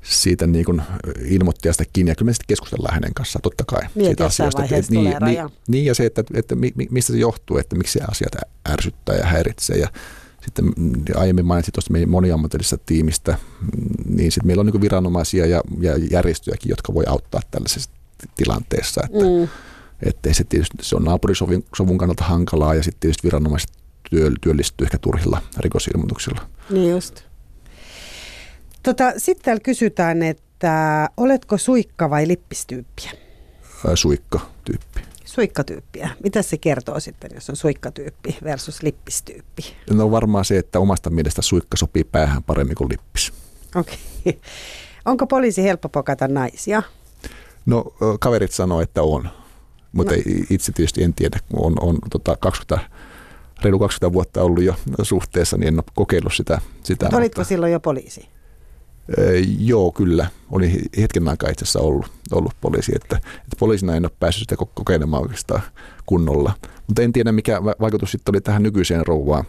siitä niin kuin ilmoittajasta kiinni. Ja kyllä me sitten keskustellaan hänen kanssaan totta kai niin, siitä asiasta. Että, että, niin, niin, niin, ja se, että, että mistä se johtuu, että miksi se asiat ärsyttää ja häiritsee. Ja sitten mm, aiemmin mainitsin tuosta meidän moniammatillisesta tiimistä, mm, niin sitten meillä on niin viranomaisia ja, ja järjestöjäkin, jotka voi auttaa tällaisessa tilanteessa. Että, mm. Että se, tietysti, se on naapurisovun kannalta hankalaa ja sitten tietysti viranomaiset työllistyy ehkä turhilla rikosilmoituksilla. Niin just. Tota, Sitten täällä kysytään, että oletko suikka vai lippistyyppiä? Suikka-tyyppi. Suikkatyyppiä. Mitä se kertoo sitten, jos on suikkatyyppi versus lippistyyppi? No varmaan se, että omasta mielestä suikka sopii päähän paremmin kuin lippis. Okei. Okay. Onko poliisi helppo pokata naisia? No kaverit sanoo, että on. Mutta no. itse tietysti en tiedä, kun on, on tota 20, reilu 20 vuotta ollut jo suhteessa, niin en ole kokeillut sitä. sitä olitko mutta... silloin jo poliisi? Joo, kyllä. Oli hetken aikaa itse asiassa ollut, ollut poliisi, että, että poliisina en ole päässyt sitä kokeilemaan oikeastaan kunnolla. Mutta en tiedä, mikä vaikutus sitten oli tähän nykyiseen rouvaan,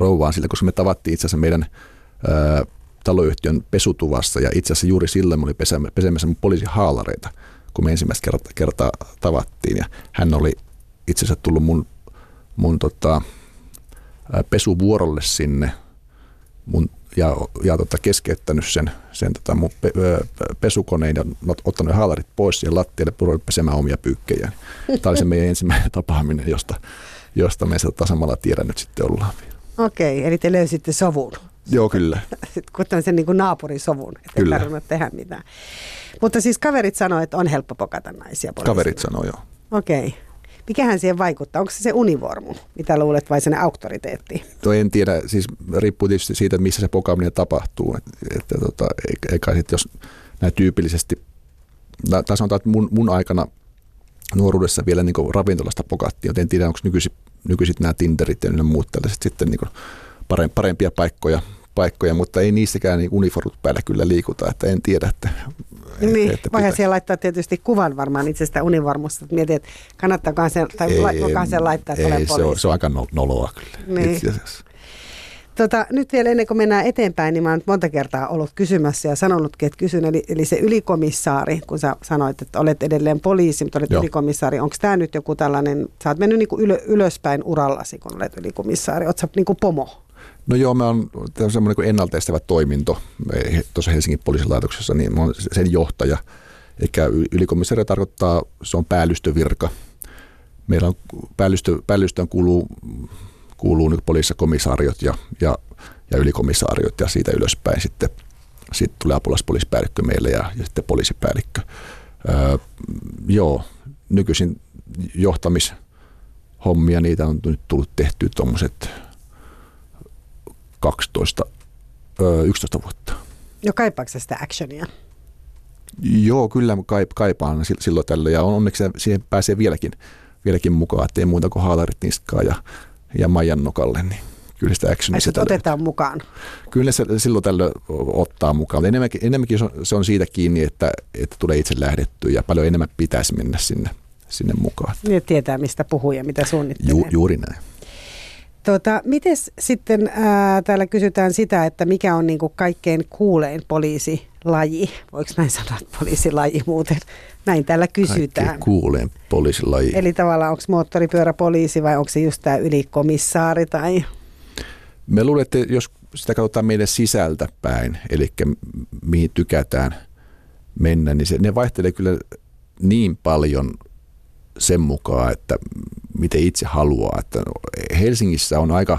rouvaan sillä, koska me tavattiin itse asiassa meidän ää, taloyhtiön pesutuvassa ja itse asiassa juuri silloin oli pesemässä mun poliisihaalareita, kun me ensimmäistä kertaa, kertaa tavattiin ja hän oli itse asiassa tullut mun, mun tota, pesuvuorolle sinne mun, ja, ja tota, keskeyttänyt sen, sen tota mun pe, pesukoneen ja ottanut haalarit pois ja lattialle pesemään omia pyykkejä. Tämä oli se meidän ensimmäinen tapaaminen, josta, josta me tota samalla tiedä nyt sitten ollaan. Okei, eli te löysitte sovun. Joo, kyllä. Kun sen niin kuin naapurisovun, että kyllä. ei tarvinnut tehdä mitään. Mutta siis kaverit sanoo, että on helppo pokata naisia poliisille. Kaverit sanoo, joo. Okei. Mikähän siihen vaikuttaa? Onko se se univormu, mitä luulet, vai sen auktoriteetti? No en tiedä, siis riippuu tietysti siitä, missä se pokaaminen tapahtuu. Että, että tota, eikä sitten jos näin tyypillisesti, tai sanotaan, että mun, mun aikana nuoruudessa vielä niin ravintolasta pokattiin, joten en tiedä, onko nykyisin, nykyisin nämä Tinderit ja muut tällaiset sitten niin parempia paikkoja, paikkoja, mutta ei niissäkään niin uniformut päällä kyllä liikuta, että en tiedä, että niin, että voihan siellä laittaa tietysti kuvan varmaan itsestä univarmusta, että mietit, että kannattaako sen, tai ei, sen laittaa, että ei, olen se on, se on aika no- noloa kyllä niin. itse asiassa. Tota, nyt vielä ennen kuin mennään eteenpäin, niin mä oon monta kertaa ollut kysymässä ja sanonutkin, että kysyn, eli, eli se ylikomissaari, kun sä sanoit, että olet edelleen poliisi, mutta olet Joo. ylikomissaari, onko tämä nyt joku tällainen, sä oot mennyt niin kuin ylö, ylöspäin urallasi, kun olet ylikomissaari, oot sä niin kuin pomo? No joo, mä oon semmoinen kuin ennaltaestävä toiminto tuossa Helsingin poliisilaitoksessa, niin mä oon sen johtaja. Eli ylikomissaari tarkoittaa, se on päällystövirka. Meillä on päällystö, päällystöön kuuluu, kuuluu nyt poliisikomissaariot ja, ja, ja ylikomissaariot ja siitä ylöspäin sitten, sitten tulee apulaispoliisipäällikkö meille ja, ja sitten poliisipäällikkö. Öö, joo, nykyisin johtamishommia, niitä on nyt tullut tehtyä tuommoiset 12, 11 vuotta. No kaipaako sitä actionia? Joo, kyllä kaipaan silloin tällöin ja onneksi siihen pääsee vieläkin, vieläkin mukaan, ettei muuta kuin haalarit niskaa ja, ja Maijan nokalle, niin kyllä sitä actionia sitä otetaan mukaan. Kyllä se silloin tällöin ottaa mukaan. Enemmänkin, enemmänkin se on siitä kiinni, että, että tulee itse lähdettyä ja paljon enemmän pitäisi mennä sinne, sinne mukaan. Niin, tietää mistä puhuu ja mitä suunnittelee. Ju, juuri näin. Tota, Miten sitten ää, täällä kysytään sitä, että mikä on niin kuin kaikkein kuulein poliisilaji? Voiko näin sanoa, että poliisilaji muuten? Näin täällä kysytään. Kaikkein kuulein poliisilaji. Eli tavallaan onko moottoripyöräpoliisi vai onko se just tämä ylikomissaari tai... Me luulen, että jos sitä katsotaan meidän sisältä päin, eli mihin tykätään mennä, niin se, ne vaihtelee kyllä niin paljon sen mukaan, että miten itse haluaa. Että Helsingissä on aika,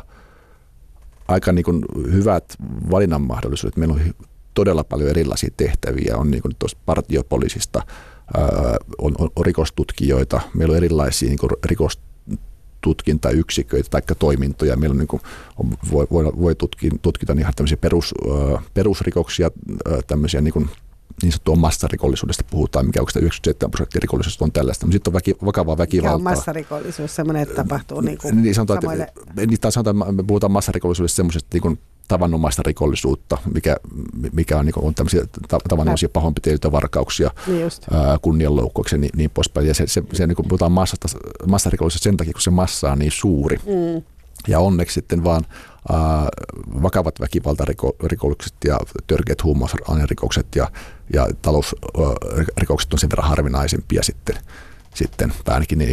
aika niin kuin hyvät valinnan mahdollisuudet. Meillä on todella paljon erilaisia tehtäviä. On niin kuin tuosta partiopoliisista, on, on, on rikostutkijoita, meillä on erilaisia niin rikostutkintayksiköitä tai toimintoja. Meillä on, niin kuin, voi, voi, voi tutki, tutkita ihan tämmöisiä perus, perusrikoksia, tämmöisiä niin kuin niin sanottua massarikollisuudesta puhutaan, mikä onko 97 prosenttia rikollisuudesta on tällaista, mutta sitten on väki, vakavaa väkivaltaa. Mikä on massarikollisuus, semmoinen, että tapahtuu niin kuin niin sanotaan, samoille... että, niin sanotaan, että me puhutaan massarikollisuudesta semmoisesta niin kuin tavanomaista rikollisuutta, mikä, mikä on, niin kuin, on tämmöisiä tavanomaisia pahoinpitelyitä, varkauksia, niin kunnianloukkauksia ja niin, niin poispäin. Ja se, se, se niin kuin puhutaan massasta, massarikollisuudesta sen takia, kun se massa on niin suuri. Mm. Ja onneksi sitten vaan vakavat väkivaltarikokset ja törkeät huumausainerikokset ja, ja talousrikokset on sen verran harvinaisempia sitten, sitten ainakin ne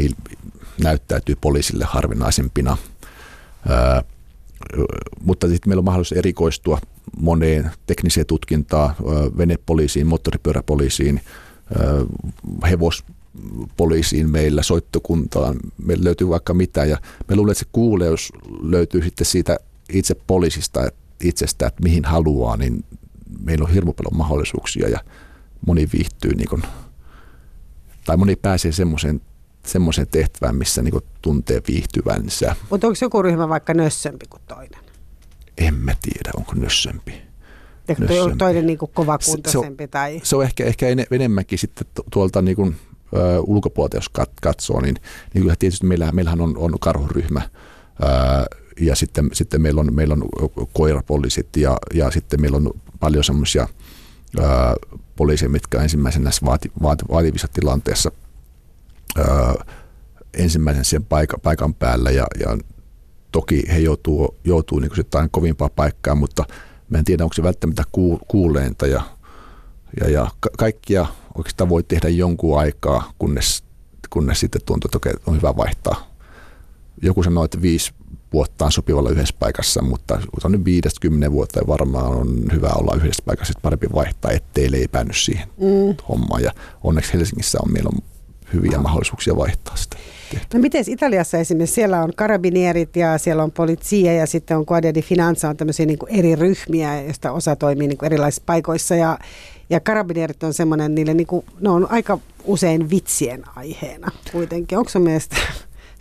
näyttäytyy poliisille harvinaisempina. Äh, mutta sitten meillä on mahdollisuus erikoistua moneen tekniseen tutkintaan, venepoliisiin, moottoripyöräpoliisiin, hevos poliisiin meillä, soittokuntaan, meillä löytyy vaikka mitä. Ja me luulen, että se kuuleus löytyy sitten siitä itse poliisista itsestä, että mihin haluaa, niin meillä on hirmu paljon mahdollisuuksia ja moni viihtyy niin kuin, tai moni pääsee semmoiseen semmoiseen tehtävään, missä niin tuntee viihtyvänsä. Mutta onko joku ryhmä vaikka nössömpi kuin toinen? En mä tiedä, onko nössömpi. nössömpi. Toinen niin kovakuntoisempi? Se, tai... se on ehkä, ehkä enemmänkin sitten tuolta niin kuin ulkopuolelta, jos katsoo, niin, niin kyllä tietysti meillähän, meillähän on, on karhuryhmä, ja sitten, sitten meillä, on, meillä on koirapoliisit ja, ja sitten meillä on paljon semmoisia poliiseja, mitkä ensimmäisenä vaati, vaati, vaativissa tilanteissa ää, ensimmäisen sen paikan, paikan päällä ja, ja toki he joutuu, joutuu niin jotain kovimpaa paikkaa, mutta mä en tiedä, onko se välttämättä kuuleinta ja, ja, ja kaikkia oikeastaan voi tehdä jonkun aikaa, kunnes, kunnes sitten tuntuu, että on hyvä vaihtaa. Joku sanoi, että viisi vuotta on sopivalla yhdessä paikassa, mutta on nyt viidestä kymmenen vuotta ja varmaan on hyvä olla yhdessä paikassa, että parempi vaihtaa, ettei leipännyt siihen mm. hommaan. Ja onneksi Helsingissä on meillä on hyviä mahdollisuuksia vaihtaa sitä. No miten Italiassa esimerkiksi, siellä on karabinierit ja siellä on polizia ja sitten on Guardia di Finanza, on tämmöisiä niin eri ryhmiä, joista osa toimii niin erilaisissa paikoissa ja, ja karabinierit on semmoinen, niille niin kuin, ne on aika usein vitsien aiheena kuitenkin. Onko sun mielestä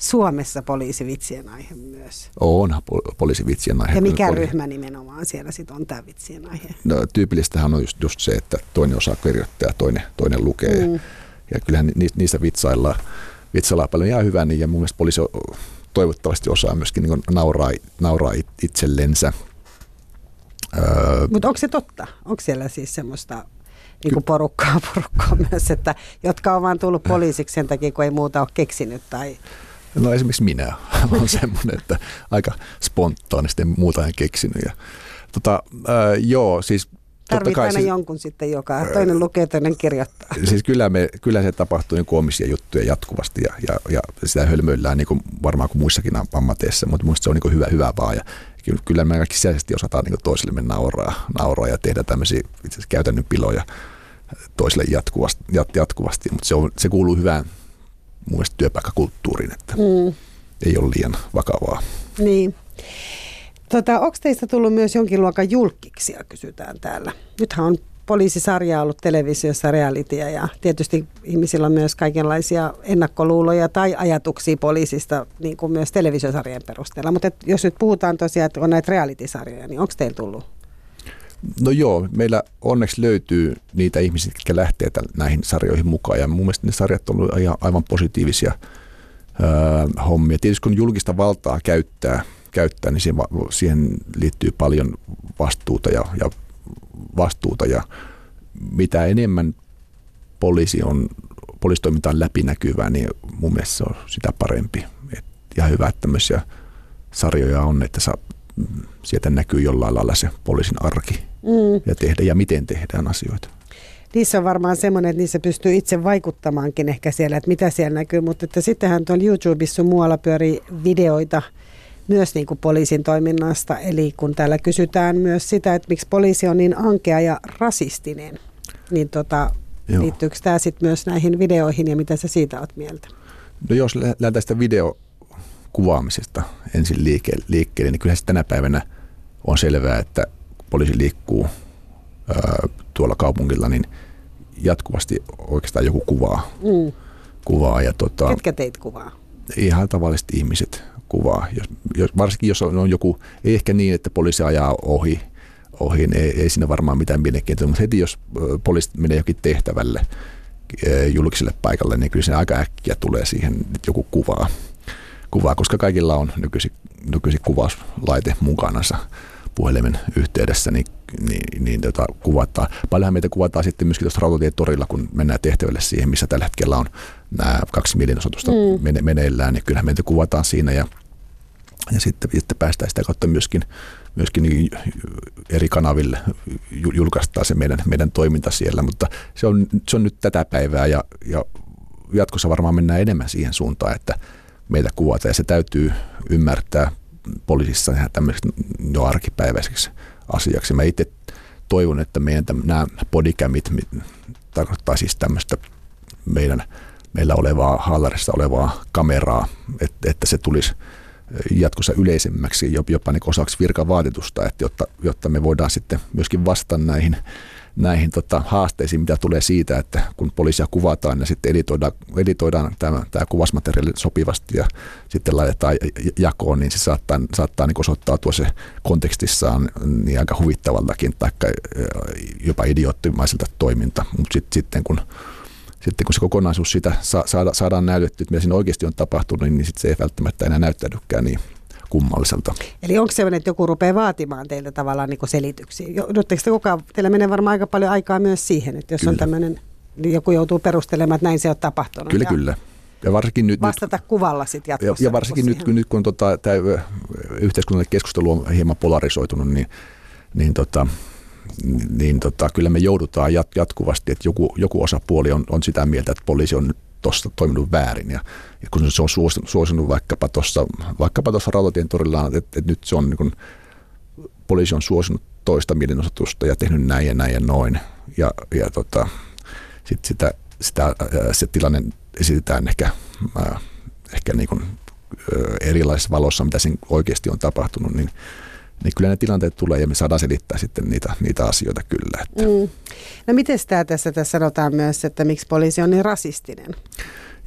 Suomessa poliisivitsien aihe myös? On poliisivitsien aihe. Ja mikä Poli- ryhmä nimenomaan siellä sitten on tämä vitsien aihe? No, tyypillistähän on just, just se, että toinen osaa kirjoittaa ja toinen, toinen lukee. Mm. Ja kyllähän niistä vitsaillaan, vitsaillaan paljon ihan hyvää, niin ja mun mielestä poliisi toivottavasti osaa myöskin niin nauraa, nauraa itsellensä. Öö, Mutta onko se totta? Onko siellä siis semmoista niin kuin porukkaa, porukkaa myös, että, jotka on vaan tullut poliisiksi sen takia, kun ei muuta ole keksinyt tai No esimerkiksi minä olen semmoinen, että aika spontaanisti muuta en keksinyt. Ja, tota, ää, joo, siis Tarvitaan aina siis, jonkun sitten, joka toinen lukee, toinen kirjoittaa. Siis kyllä, me, kyllä se tapahtuu niin koomisia juttuja jatkuvasti ja, ja, ja sitä hölmöillään niin kuin varmaan kuin muissakin ammateissa, mutta minusta se on niin hyvä, hyvä vaan. Ja kyllä me kaikki sisäisesti osataan niin toisillemme nauraa, nauraa ja tehdä tämmöisiä itse asiassa käytännön piloja toisille jatkuvasti, jat, jatkuvasti. mutta se, on, se kuuluu hyvään mun mielestä työpaikkakulttuuriin, että mm. ei ole liian vakavaa. Niin. Tota, onko teistä tullut myös jonkin luokan julkiksia, kysytään täällä. Nythän on poliisisarja ollut televisiossa realitia ja tietysti ihmisillä on myös kaikenlaisia ennakkoluuloja tai ajatuksia poliisista niin kuin myös televisiosarjan perusteella. Mutta jos nyt puhutaan tosiaan, että on näitä reality-sarjoja, niin onko teillä tullut No joo, meillä onneksi löytyy niitä ihmisiä, jotka lähtee näihin sarjoihin mukaan ja mun mielestä ne sarjat on ollut aivan positiivisia öö, hommia. Tietysti kun julkista valtaa käyttää, käyttää niin siihen, siihen liittyy paljon vastuuta ja, ja vastuuta ja mitä enemmän poliisi on, poliisitoiminta on läpinäkyvää, niin mun mielestä se on sitä parempi. Et, ja hyvä, että tämmöisiä sarjoja on, että saa sieltä näkyy jollain lailla se poliisin arki mm. ja tehdä ja miten tehdään asioita. Niissä on varmaan semmoinen, että niissä pystyy itse vaikuttamaankin ehkä siellä, että mitä siellä näkyy, mutta että sittenhän tuolla YouTubessa muualla pyörii videoita myös niin kuin poliisin toiminnasta. Eli kun täällä kysytään myös sitä, että miksi poliisi on niin ankea ja rasistinen, niin tota, liittyykö tämä sitten myös näihin videoihin ja mitä sä siitä oot mieltä? No jos lähdetään sitä video kuvaamisesta ensin liikkeelle, liikkeelle niin kyllä se tänä päivänä on selvää, että poliisi liikkuu ää, tuolla kaupungilla, niin jatkuvasti oikeastaan joku kuvaa. Mm. kuvaa ja tota, Ketkä teit kuvaa? Ihan tavalliset ihmiset kuvaa. Jos, jos, varsinkin jos on, on joku, ei ehkä niin, että poliisi ajaa ohi, ohi niin ei, ei siinä varmaan mitään mielenkiintoista, mutta heti jos poliisi menee jokin tehtävälle julkiselle paikalle, niin kyllä se aika äkkiä tulee siihen joku kuvaa kuvaa, koska kaikilla on nykyisin, nykyisin kuvauslaite mukanansa puhelimen yhteydessä, niin, niin, niin tota, kuvataan. Paljonhan meitä kuvataan sitten myöskin tuossa rautatietorilla, kun mennään tehtävälle siihen, missä tällä hetkellä on nämä kaksi mielenosoitusta mm. mene, meneillään, niin kyllähän meitä kuvataan siinä ja, ja sitten, sitten päästään sitä kautta myöskin, myöskin niin eri kanaville julkaistaan se meidän, meidän toiminta siellä, mutta se on, se on nyt tätä päivää ja, ja jatkossa varmaan mennään enemmän siihen suuntaan, että meitä kuvata ja se täytyy ymmärtää poliisissa tämmöiseksi jo arkipäiväiseksi asiaksi. Mä itse toivon, että meidän täm, nämä bodycamit tarkoittaa siis tämmöistä meidän, meillä olevaa haalarissa olevaa kameraa, että, että se tulisi jatkossa yleisemmäksi, jopa niin osaksi virkavaatitusta, että jotta, jotta me voidaan sitten myöskin vastata näihin näihin tota, haasteisiin, mitä tulee siitä, että kun poliisia kuvataan ja sitten editoidaan, editoidaan tämä, tämä kuvasmateriaali sopivasti ja sitten laitetaan jakoon, niin se saattaa, saattaa niin osoittautua se kontekstissaan niin aika huvittavaltakin tai jopa idioottimaiselta toiminta. Mutta sit, sitten kun sitten kun se kokonaisuus sitä sa, saada, saadaan näytetty, että mitä siinä oikeasti on tapahtunut, niin, niin sit se ei välttämättä enää näyttäydykään niin kummalliselta. Eli onko sellainen, että joku rupeaa vaatimaan teiltä tavallaan niin selityksiä? Joudutteko te kukaan, teillä menee varmaan aika paljon aikaa myös siihen, että jos kyllä. on tämmöinen, niin joku joutuu perustelemaan, että näin se on tapahtunut. Kyllä, ja kyllä. Ja varsinkin nyt, vastata nyt, kuvalla sitten jatkossa. Ja, ja varsinkin nyt, kun, nyt, kun tota, tämä yhteiskunnallinen keskustelu on hieman polarisoitunut, niin, niin, tota, niin tota, kyllä me joudutaan jat, jatkuvasti, että joku, joku osapuoli on, on sitä mieltä, että poliisi on tuossa toiminut väärin. Ja, ja kun se on suosinut, vaikkapa tuossa vaikkapa tuossa Rautatien torilla, että, että nyt se on niin kuin, poliisi on suosinut toista mielenosoitusta ja tehnyt näin ja näin ja noin. Ja, ja tota, sit sitä, sitä, se tilanne esitetään ehkä, ehkä niin kuin, erilaisessa valossa, mitä siinä oikeasti on tapahtunut, niin, niin kyllä ne tilanteet tulee ja me saadaan selittää sitten niitä, niitä asioita kyllä. Että. Mm. No miten tämä tässä, tässä sanotaan myös, että miksi poliisi on niin rasistinen?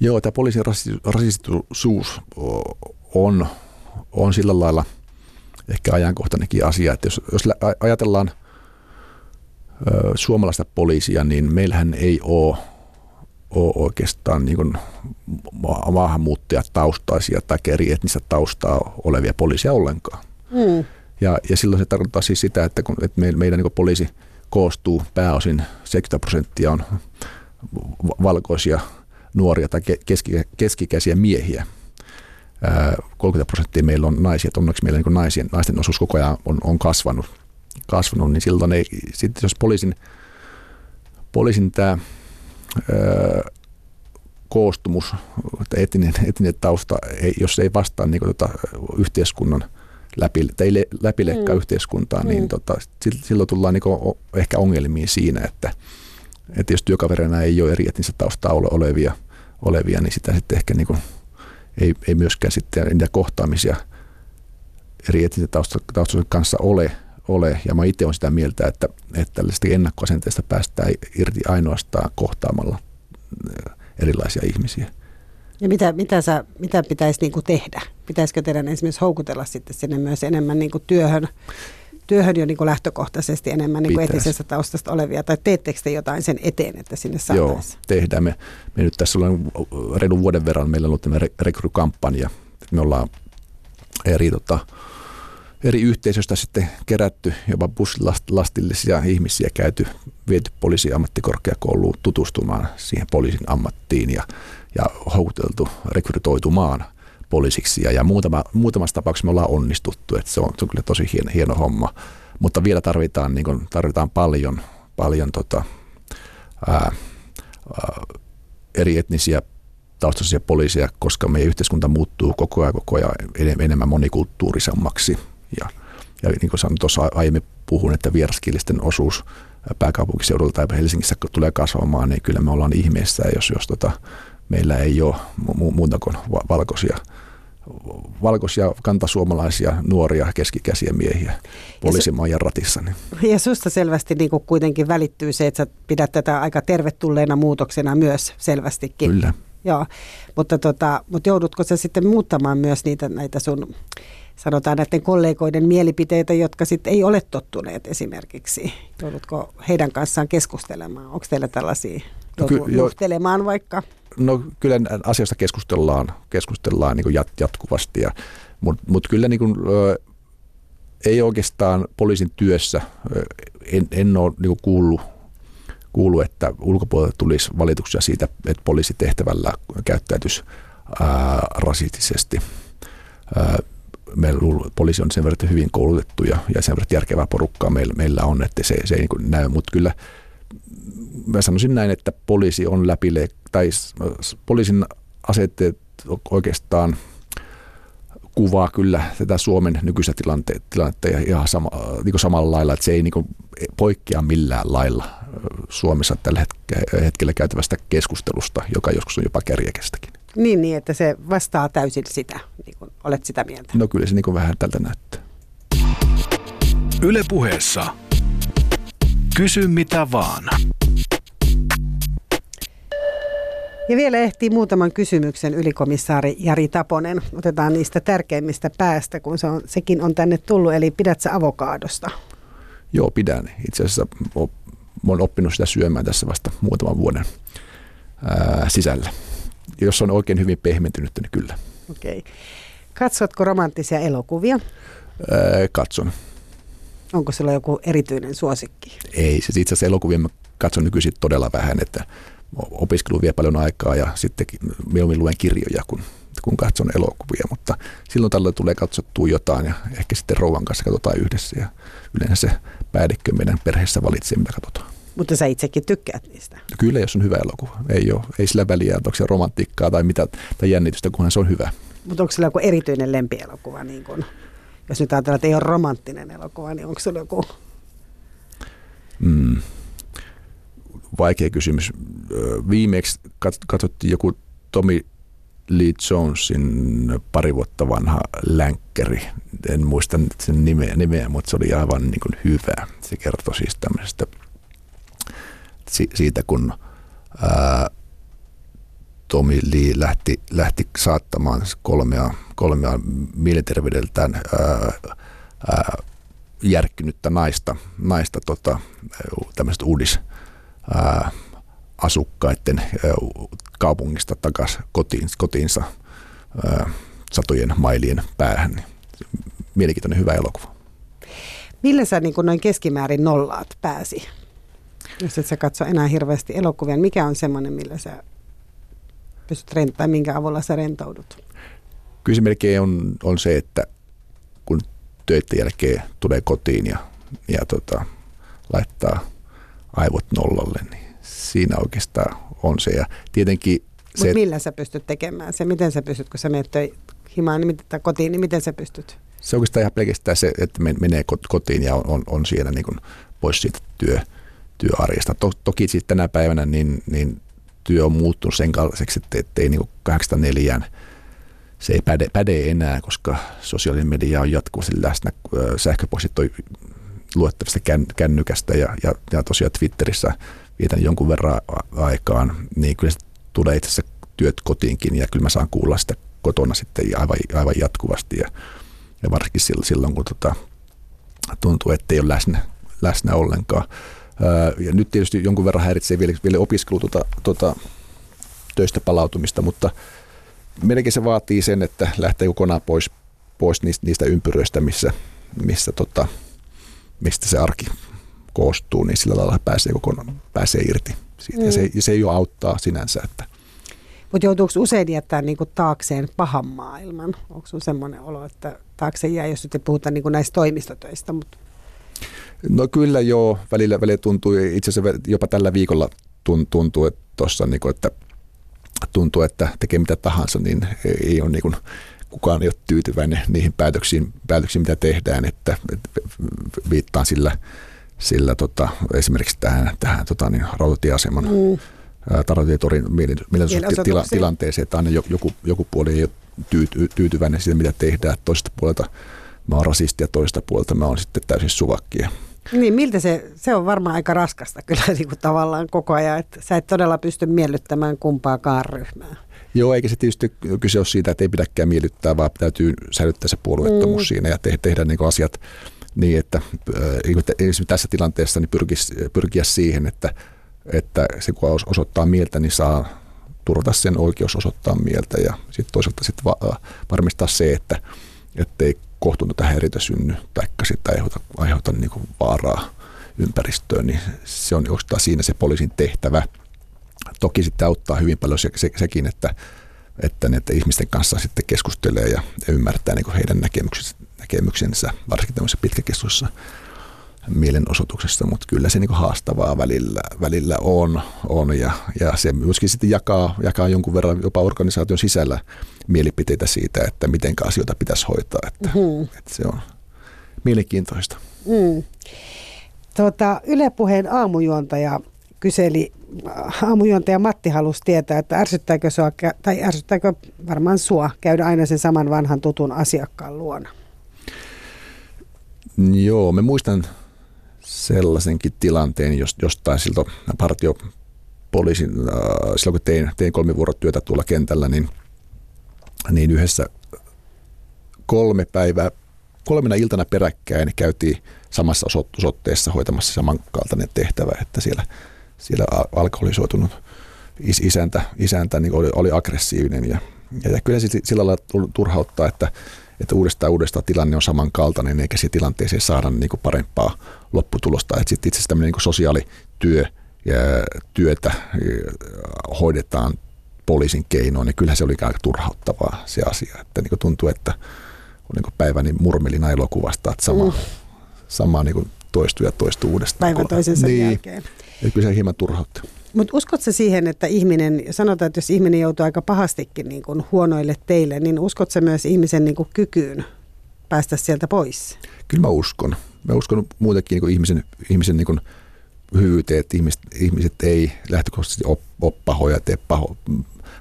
Joo, tämä poliisin rasistisuus on, on sillä lailla ehkä ajankohtainenkin asia, että jos, jos ajatellaan ö, suomalaista poliisia, niin meillähän ei ole ole oikeastaan niin kuin maahanmuuttajataustaisia tai eri etnistä taustaa olevia poliisia ollenkaan. Mm. Ja, ja silloin se tarkoittaa siis sitä, että, kun, että meidän, meidän niin poliisi koostuu pääosin 70 prosenttia on valkoisia nuoria tai keski, keskikäisiä miehiä. 30 prosenttia meillä on naisia, että onneksi meillä niin naisien, naisten osuus koko ajan on, on kasvanut, kasvanut, niin silloin ei, sitten jos poliisin, poliisin tämä koostumus, etninen, etninen tausta, ei, jos ei vastaa niin kuin, tota, yhteiskunnan läpi, tai läpileikkaa mm. yhteiskuntaa, niin mm. tota, silloin tullaan niin ehkä ongelmiin siinä, että, että jos työkaverina ei ole eri etnistä taustaa olevia, olevia niin sitä sitten ehkä niin kuin, ei, ei myöskään sitten niitä kohtaamisia eri etnistä taustasta kanssa ole, ole. Ja mä itse olen sitä mieltä, että, että tällaista ennakkoasenteesta päästään irti ainoastaan kohtaamalla äh, erilaisia ihmisiä. Ja mitä, mitä, sä, mitä pitäisi niinku tehdä? Pitäisikö teidän esimerkiksi houkutella sitten sinne myös enemmän niinku työhön, työhön jo niinku lähtökohtaisesti enemmän niinku etisestä taustasta olevia? Tai teettekö te jotain sen eteen, että sinne saataisiin? Joo, tehdään. Me, me nyt tässä ollaan reilun vuoden verran, meillä on ollut tämä rekrykampanja. Me ollaan eri tota, eri yhteisöistä sitten kerätty jopa bussilastillisia ihmisiä käyty, viety poliisiammattikorkeakouluun tutustumaan siihen poliisin ammattiin ja, ja houkuteltu rekrytoitumaan poliisiksi. Ja, ja muutama, muutamassa tapauksessa me ollaan onnistuttu, että se on, se on kyllä tosi hieno, hieno homma. Mutta vielä tarvitaan, niin kuin, tarvitaan paljon, paljon tota, ää, ää, eri etnisiä taustaisia poliisia, koska meidän yhteiskunta muuttuu koko ajan, koko ajan enemmän monikulttuurisemmaksi – ja, ja niin kuin sanoin tuossa aiemmin puhun, että vieraskielisten osuus pääkaupunkiseudulta tai Helsingissä tulee kasvamaan, niin kyllä me ollaan ihmeessä, jos, jos tota, meillä ei ole mu- muuta kuin valkoisia valkoisia kantasuomalaisia nuoria keskikäisiä miehiä poliisimajan ratissa. Niin. Ja susta selvästi niin kuin kuitenkin välittyy se, että sä pidät tätä aika tervetulleena muutoksena myös selvästikin. Kyllä. Joo, mutta, tota, mutta joudutko sä sitten muuttamaan myös niitä näitä sun sanotaan näiden kollegoiden mielipiteitä, jotka sitten ei ole tottuneet esimerkiksi? Joudutko heidän kanssaan keskustelemaan? Onko teillä tällaisia no juhtelemaan jo, vaikka? No kyllä asiasta keskustellaan, keskustellaan niin jat, jatkuvasti, ja, mutta mut kyllä niin kuin, ö, ei oikeastaan poliisin työssä, en, en ole niin kuullut, kuullut, että ulkopuolelta tulisi valituksia siitä, että poliisitehtävällä käyttäytyisi ää, rasistisesti. Ää, meillä poliisi on sen verran hyvin koulutettu ja, ja sen verran järkevää porukkaa meillä, meillä on, että se, se ei niin näy, mutta kyllä mä sanoisin näin, että poliisi on läpile, tai poliisin asetteet oikeastaan kuvaa kyllä tätä Suomen nykyistä tilannetta ja ihan sama, niin samalla lailla, että se ei niin poikkea millään lailla Suomessa tällä hetkellä käytävästä keskustelusta, joka joskus on jopa kärjekästäkin. Niin, niin, että se vastaa täysin sitä, niin kuin olet sitä mieltä. No kyllä se niin kuin vähän tältä näyttää. Ylepuheessa Kysy mitä vaan. Ja vielä ehtii muutaman kysymyksen ylikomissaari Jari Taponen. Otetaan niistä tärkeimmistä päästä, kun se on, sekin on tänne tullut. Eli pidät sä avokaadosta? Joo, pidän. Itse asiassa olen oppinut sitä syömään tässä vasta muutaman vuoden ää, sisällä jos on oikein hyvin pehmentynyt, niin kyllä. Okei. Katsotko romanttisia elokuvia? Öö, katson. Onko sulla joku erityinen suosikki? Ei, siis itse asiassa elokuvia mä katson nykyisin todella vähän, että opiskelu vie paljon aikaa ja sitten mieluummin luen kirjoja, kun, kun katson elokuvia, mutta silloin tällöin tulee katsottua jotain ja ehkä sitten rouvan kanssa katsotaan yhdessä ja yleensä se päällikkö meidän perheessä valitsee, mitä katsotaan. Mutta sä itsekin tykkäät niistä. Kyllä, jos on hyvä elokuva. Ei, ole, ei sillä väliä, onko se romantiikkaa tai, mitä, tai jännitystä, kunhan se on hyvä. Mutta onko sillä joku erityinen lempielokuva? Niin kun, jos nyt ajatellaan, että ei ole romanttinen elokuva, niin onko sulla joku? Mm. Vaikea kysymys. Viimeksi katsottiin joku Tommy Lee Jonesin pari vuotta vanha länkkäri. En muista sen nimeä, nimeä mutta se oli aivan niin kuin hyvä. Se kertoi siis tämmöisestä siitä, kun ää, Tomi Lee lähti, lähti saattamaan kolmea, kolmea mielenterveydeltään ää, ää, järkkynyttä naista, naista tota, tämmöistä uudis ää, asukkaiden ää, kaupungista takaisin kotiin, kotiinsa ää, satojen mailien päähän. Mielenkiintoinen hyvä elokuva. Millä sä niin noin keskimäärin nollaat pääsi? Jos et sä katso enää hirveästi elokuvia, niin mikä on semmoinen, millä sä pystyt rentaamaan, minkä avulla sä rentoudut? Kyllä se melkein on, on se, että kun töiden jälkeen tulee kotiin ja, ja tota, laittaa aivot nollalle, niin siinä oikeastaan on se. Ja tietenkin se, Mut millä sä pystyt tekemään se? Miten sä pystyt, kun sä menet himaan niin, tai kotiin, niin miten sä pystyt? Se oikeastaan ihan pelkästään se, että menee kotiin ja on, on siellä niin kuin pois siitä työ, työarjesta. To, toki siis tänä päivänä niin, niin työ on muuttunut sen kaltaiseksi, että ettei niin 84 se ei päde, päde enää, koska sosiaalinen media on jatkuvasti läsnä. Sähköpostit on luettavasti kän, kännykästä ja, ja, ja tosiaan Twitterissä vietän jonkun verran aikaan, niin kyllä se tulee itse asiassa työt kotiinkin ja kyllä mä saan kuulla sitä kotona sitten aivan, aivan jatkuvasti ja, ja varsinkin silloin, kun tota, tuntuu, että ei ole läsnä, läsnä ollenkaan. Ja nyt tietysti jonkun verran häiritsee vielä, vielä opiskelu tuota, tuota, töistä palautumista, mutta melkein se vaatii sen, että lähtee kokonaan pois, pois niistä, niistä ympyröistä, missä, missä tota, mistä se arki koostuu, niin sillä lailla pääsee kokonaan pääsee irti siitä. Mm. Ja, se, ja se jo auttaa sinänsä. Että. Mutta joutuuko usein jättää niinku taakseen pahan maailman? Onko sinulla semmoinen olo, että taakse jää, jos nyt ei puhuta niinku näistä toimistotöistä, mutta No kyllä joo, välillä, välillä tuntuu, itse asiassa jopa tällä viikolla tuntuu, että tuossa niin että tuntuu, että tekee mitä tahansa, niin ei ole niin kuin, kukaan ei ole tyytyväinen niihin päätöksiin, päätöksiin mitä tehdään, että, viittaan sillä, sillä tota, esimerkiksi tähän, tähän tota, niin, rautatieaseman mm. Tarotietorin tilanteeseen, että aina joku, joku puoli ei ole tyyty, tyytyväinen siitä, mitä tehdään. Toisesta puolelta mä oon rasisti ja toista puolta mä oon sitten täysin suvakki. Niin, miltä se, se on varmaan aika raskasta kyllä niin kuin tavallaan koko ajan, että sä et todella pysty miellyttämään kumpaakaan ryhmää. Joo, eikä se tietysti kyse ole siitä, että ei pidäkään miellyttää, vaan täytyy säilyttää se puolueettomuus mm. siinä ja te, tehdä niin asiat niin, että äh, tässä tilanteessa niin pyrkis, pyrkiä siihen, että, että se kun osoittaa mieltä, niin saa turvata sen oikeus osoittaa mieltä ja sitten toisaalta sit va- varmistaa se, että ettei kohtuutonta häiriötä synny tai sitä aiheuta, aiheuta niin vaaraa ympäristöön, niin se on oikeastaan siinä se poliisin tehtävä. Toki sitten auttaa hyvin paljon se, se, sekin, että, että että ihmisten kanssa sitten keskustelee ja, ja ymmärtää niin heidän näkemyksensä, näkemyksensä, varsinkin tämmöisessä pitkäkestoisessa mielenosoituksessa, mutta kyllä se niin haastavaa välillä, välillä on, on ja, ja se myöskin sitten jakaa, jakaa jonkun verran jopa organisaation sisällä mielipiteitä siitä, että miten asioita pitäisi hoitaa, että, mm-hmm. että se on mielenkiintoista. Mm. Tota, Yle Puheen aamujuontaja kyseli, aamujuontaja Matti halusi tietää, että ärsyttääkö, sua, tai ärsyttääkö varmaan sua käydä aina sen saman vanhan tutun asiakkaan luona? Joo, me muistan sellaisenkin tilanteen jos, jostain siltä partiopoliisin, äh, silloin kun tein, tein kolmivuorotyötä tuolla kentällä, niin, niin yhdessä kolme päivää, kolmena iltana peräkkäin käytiin samassa osoitteessa hoitamassa samankaltainen tehtävä, että siellä, siellä alkoholisoitunut is, isäntä, isäntä niin oli, oli aggressiivinen ja, Ja, ja kyllä se sillä lailla turhauttaa, että, että uudestaan uudestaan tilanne on samankaltainen, eikä siihen tilanteeseen saada niin kuin parempaa lopputulosta. Että sitten itse asiassa tämmöinen niin sosiaalityö ja työtä hoidetaan poliisin keinoin, niin kyllähän se oli aika turhauttavaa se asia. Että niin kuin tuntuu, että on niin päiväni murmelina elokuvasta, että sama, mm. sama niin toistuu ja toistuu uudestaan. Päivän toisensa niin. jälkeen. Ja kyllä se hieman turhauttaa. Mutta uskotko siihen, että ihminen, sanotaan, että jos ihminen joutuu aika pahastikin niin kuin huonoille teille, niin uskotko myös ihmisen niin kuin kykyyn päästä sieltä pois? Kyllä mä uskon. Mä uskon muutenkin niin kuin ihmisen, ihmisen niin kuin hyvyyteen, että ihmiset, ihmiset ei lähtökohtaisesti ole, ole pahoja, tee paho,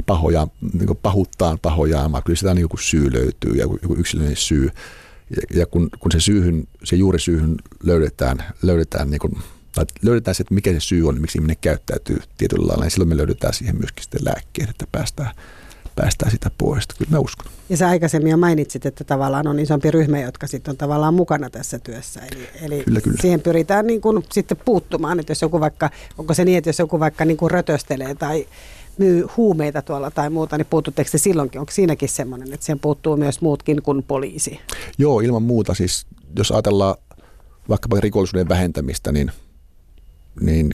pahoja, niin pahuuttaan pahojaamaan. Kyllä sitä niin joku syy löytyy ja joku yksilöllinen syy. Ja, ja kun, kun se syyhyn, se juurisyyhyn löydetään, löydetään niin kuin, tai löydetään se, että mikä se syy on, miksi ihminen käyttäytyy tietyllä lailla, niin silloin me löydetään siihen myöskin sitten lääkkeet, että päästään, päästään sitä pois. Kyllä mä uskon. Ja sä aikaisemmin jo mainitsit, että tavallaan on isompi ryhmä, jotka sitten on tavallaan mukana tässä työssä. Eli, eli kyllä, kyllä. siihen pyritään niin kuin sitten puuttumaan, että jos joku vaikka, onko se niin, että jos joku vaikka niin kuin rötöstelee tai myy huumeita tuolla tai muuta, niin puututteko se silloinkin? Onko siinäkin semmoinen, että siihen puuttuu myös muutkin kuin poliisi? Joo, ilman muuta. Siis jos ajatellaan vaikkapa rikollisuuden vähentämistä, niin, niin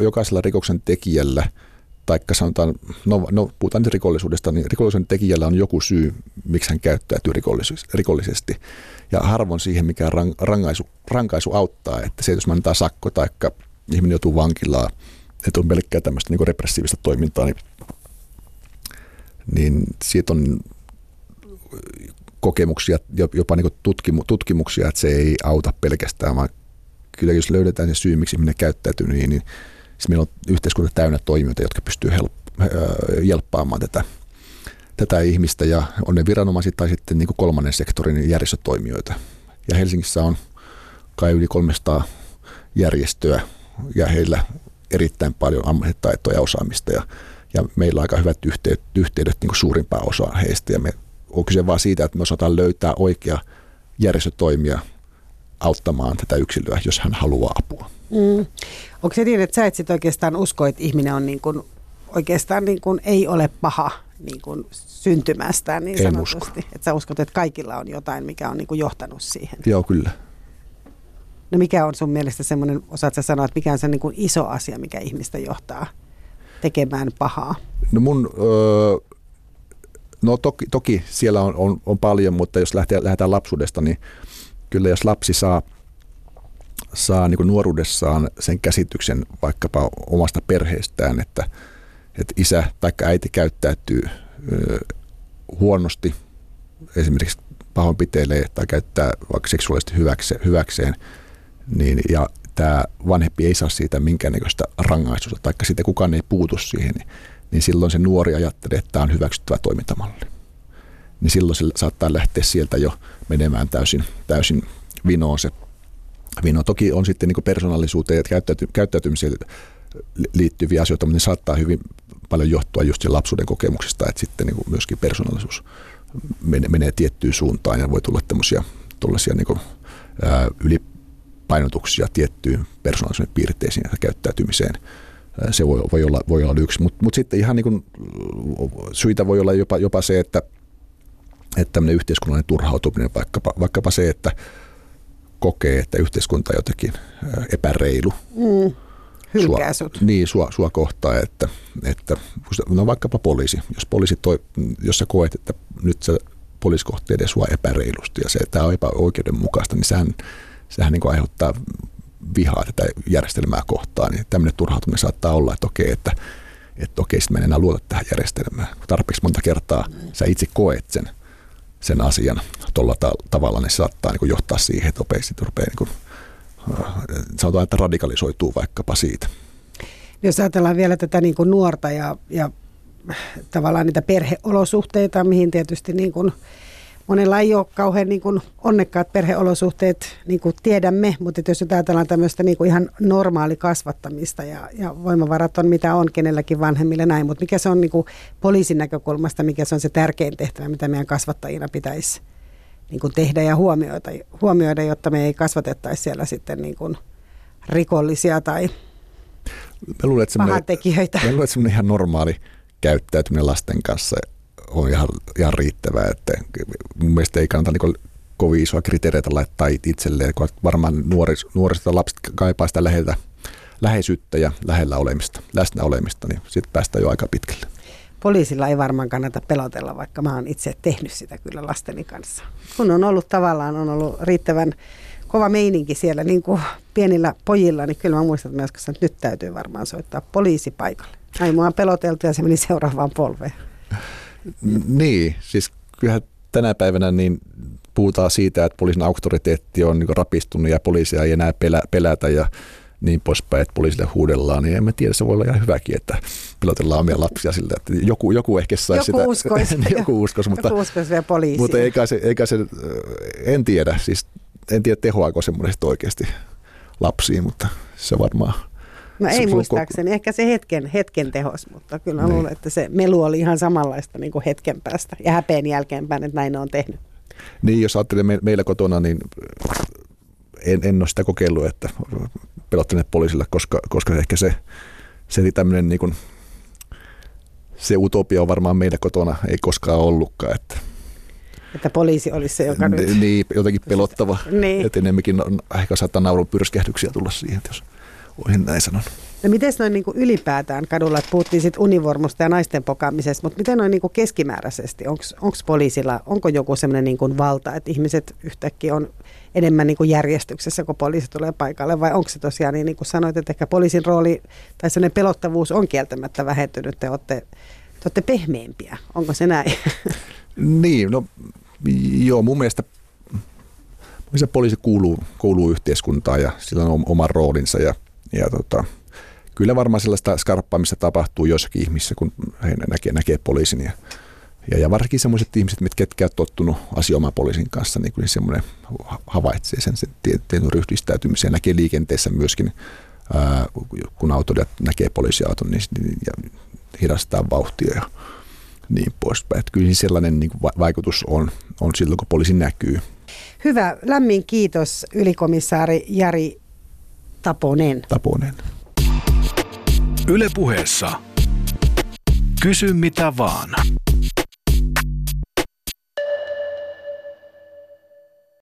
jokaisella rikoksen tekijällä, tai sanotaan, no, no puhutaan nyt rikollisuudesta, niin rikollisuuden tekijällä on joku syy, miksi hän käyttäytyy rikollisesti. Ja harvoin siihen, mikä rangaisu, rankaisu auttaa, että se, jos mä antaa sakko tai ihminen joutuu vankilaan, että on pelkkää tämmöistä niin repressiivistä toimintaa, niin, niin siitä on kokemuksia, jopa niin tutkimu, tutkimuksia, että se ei auta pelkästään, vaan kyllä jos löydetään se syy, miksi ihminen käyttäytyy, niin, niin siis meillä on yhteiskunta täynnä toimijoita, jotka pystyy help, äh, tätä, tätä ihmistä ja on ne viranomaiset tai sitten niin kuin kolmannen sektorin järjestötoimijoita. Ja Helsingissä on kai yli 300 järjestöä ja heillä erittäin paljon ammattitaitoa ja osaamista ja, ja meillä on aika hyvät yhteydet, yhteydet niin kuin suurimpaan osaan heistä ja me on kyse vaan siitä, että me osataan löytää oikea järjestötoimija auttamaan tätä yksilöä, jos hän haluaa apua. Mm. Onko se niin, että sä et sit oikeastaan usko, että ihminen on niin kuin, oikeastaan niin kuin ei ole paha niin kuin syntymästään niin en sanotusti? Usko. Että sä uskot, että kaikilla on jotain, mikä on niin kuin johtanut siihen? Joo, kyllä. No mikä on sun mielestä semmoinen, osaat sä sanoa, että mikä on se niin kuin iso asia, mikä ihmistä johtaa tekemään pahaa? No mun, öö, no toki, toki siellä on, on, on paljon, mutta jos lähtee, lähdetään lapsuudesta, niin kyllä jos lapsi saa, saa niin nuoruudessaan sen käsityksen vaikkapa omasta perheestään, että, että isä tai äiti käyttäytyy huonosti, esimerkiksi pahoinpitelee tai käyttää vaikka seksuaalisesti hyväkseen, hyväkseen niin, ja tämä vanhempi ei saa siitä minkäännäköistä rangaistusta, tai sitten kukaan ei puutu siihen, niin, niin silloin se nuori ajattelee, että tämä on hyväksyttävä toimintamalli. Niin silloin se saattaa lähteä sieltä jo menemään täysin, täysin vinoon se vino. Toki on sitten niin persoonallisuuteen ja käyttäyty, käyttäytymiseen liittyviä asioita, mutta ne saattaa hyvin paljon johtua just lapsuuden kokemuksesta, että sitten niin myöskin persoonallisuus menee, menee tiettyyn suuntaan ja voi tulla tämmöisiä niin yli painotuksia tiettyyn persoonallisuuden piirteisiin ja käyttäytymiseen. Se voi, voi, olla, voi olla yksi, mutta mut sitten ihan niin kuin, syitä voi olla jopa, jopa se, että, että tämmöinen yhteiskunnallinen turhautuminen, vaikkapa, vaikkapa se, että kokee, että yhteiskunta on jotenkin epäreilu. Mm. Hylkää sua, Niin, sua, sua kohtaa, että, että no vaikkapa poliisi. Jos poliisi toi, jos sä koet, että nyt se poliisi kohtelee sua epäreilusti ja se, että tämä on epäoikeudenmukaista, niin sehän sehän niin aiheuttaa vihaa tätä järjestelmää kohtaan. Niin tämmöinen turhautuminen saattaa olla, että okei, että, että okei, sitten mä en enää luota tähän järjestelmään. Tarpeeksi monta kertaa sä itse koet sen, sen asian tuolla ta- tavalla, niin se saattaa niin kuin johtaa siihen, että nopeasti rupeaa niin kuin, äh, sanotaan, että radikalisoituu vaikkapa siitä. Jos ajatellaan vielä tätä niin kuin nuorta ja, ja tavallaan niitä perheolosuhteita, mihin tietysti niin kuin monella ei ole kauhean niin kuin onnekkaat perheolosuhteet, niin kuin tiedämme, mutta jos ajatellaan tämmöistä niin kuin ihan normaali kasvattamista ja, ja voimavarat on mitä on kenelläkin vanhemmille näin, mutta mikä se on niin kuin poliisin näkökulmasta, mikä se on se tärkein tehtävä, mitä meidän kasvattajina pitäisi niin kuin tehdä ja huomioida, huomioida, jotta me ei kasvatettaisi siellä sitten niin kuin rikollisia tai mä luulen, että pahantekijöitä. Mä luulen, että semmoinen ihan normaali käyttäytyminen lasten kanssa on ihan, ihan riittävää. Että mun mielestä ei kannata niin kovin isoa kriteereitä laittaa itselleen, kun varmaan nuoris, nuorista lapset kaipaa sitä läheltä, läheisyyttä ja lähellä olemista, läsnä olemista, niin sitten päästään jo aika pitkälle. Poliisilla ei varmaan kannata pelotella, vaikka mä oon itse tehnyt sitä kyllä lasteni kanssa. Kun on ollut tavallaan, on ollut riittävän kova meininki siellä niin kuin pienillä pojilla, niin kyllä mä muistan, että, että nyt täytyy varmaan soittaa poliisi paikalle. Näin mua on peloteltu ja se meni seuraavaan polveen. Niin, siis kyllähän tänä päivänä niin puhutaan siitä, että poliisin auktoriteetti on niin rapistunut ja poliisia ei enää pelä, pelätä ja niin poispäin, että poliisille huudellaan, niin en mä tiedä, se voi olla ihan hyväkin, että pilotellaan omia lapsia sillä, että joku, joku ehkä saisi sitä. Uskoisi, joku uskoisi, mutta, joku uskoisi vielä poliisia. Mutta eikä se, eikä se, en tiedä, siis en tiedä tehoako semmoisesta oikeasti lapsiin, mutta se varmaan No ei muistaakseni, ehkä se hetken, hetken tehos, mutta kyllä niin. luulen, että se melu oli ihan samanlaista niin kuin hetken päästä ja häpeen jälkeenpäin, että näin on tehnyt. Niin, jos ajattelee me, meillä kotona, niin en, en ole sitä kokeillut, että pelottaneet poliisilla, koska, koska ehkä se, se tämmöinen niin kuin, se utopia on varmaan meillä kotona ei koskaan ollutkaan, että että poliisi olisi se, joka nyt... Niin, jotenkin pelottava. niin. Että enemmänkin ehkä saattaa naurun pyrskähdyksiä tulla siihen, jos voisin näin sanon. No miten noin niin ylipäätään kadulla, että puhuttiin sitten univormusta ja naisten pokaamisesta, mutta miten noin niin keskimääräisesti, onko poliisilla, onko joku sellainen niin valta, että ihmiset yhtäkkiä on enemmän niin kuin järjestyksessä, kun poliisi tulee paikalle, vai onko se tosiaan niin, niin kuin sanoit, että ehkä poliisin rooli tai sellainen pelottavuus on kieltämättä vähentynyt, te olette, te olette pehmeämpiä, onko se näin? Niin, no joo, mun mielestä, mielestä poliisi kuuluu, kuuluu yhteiskuntaan ja sillä on oma roolinsa ja, ja tota, kyllä varmaan sellaista skarppaamista tapahtuu jossakin ihmissä, kun he näkee, näkee poliisin ja, ja, ja varsinkin sellaiset ihmiset, mitkä ketkä on tottunut asioimaan poliisin kanssa, niin kyllä semmoinen havaitsee sen, sen tietyn ryhdistäytymisen näkee liikenteessä myöskin, ää, kun autoilijat näkee poliisiauton, niin, niin ja hidastaa vauhtia ja niin poispäin. Että kyllä sellainen niin kuin vaikutus on, on silloin, kun poliisi näkyy. Hyvä. Lämmin kiitos ylikomissaari Jari Taponen. Taponen. Ylepuheessa Kysy mitä vaan.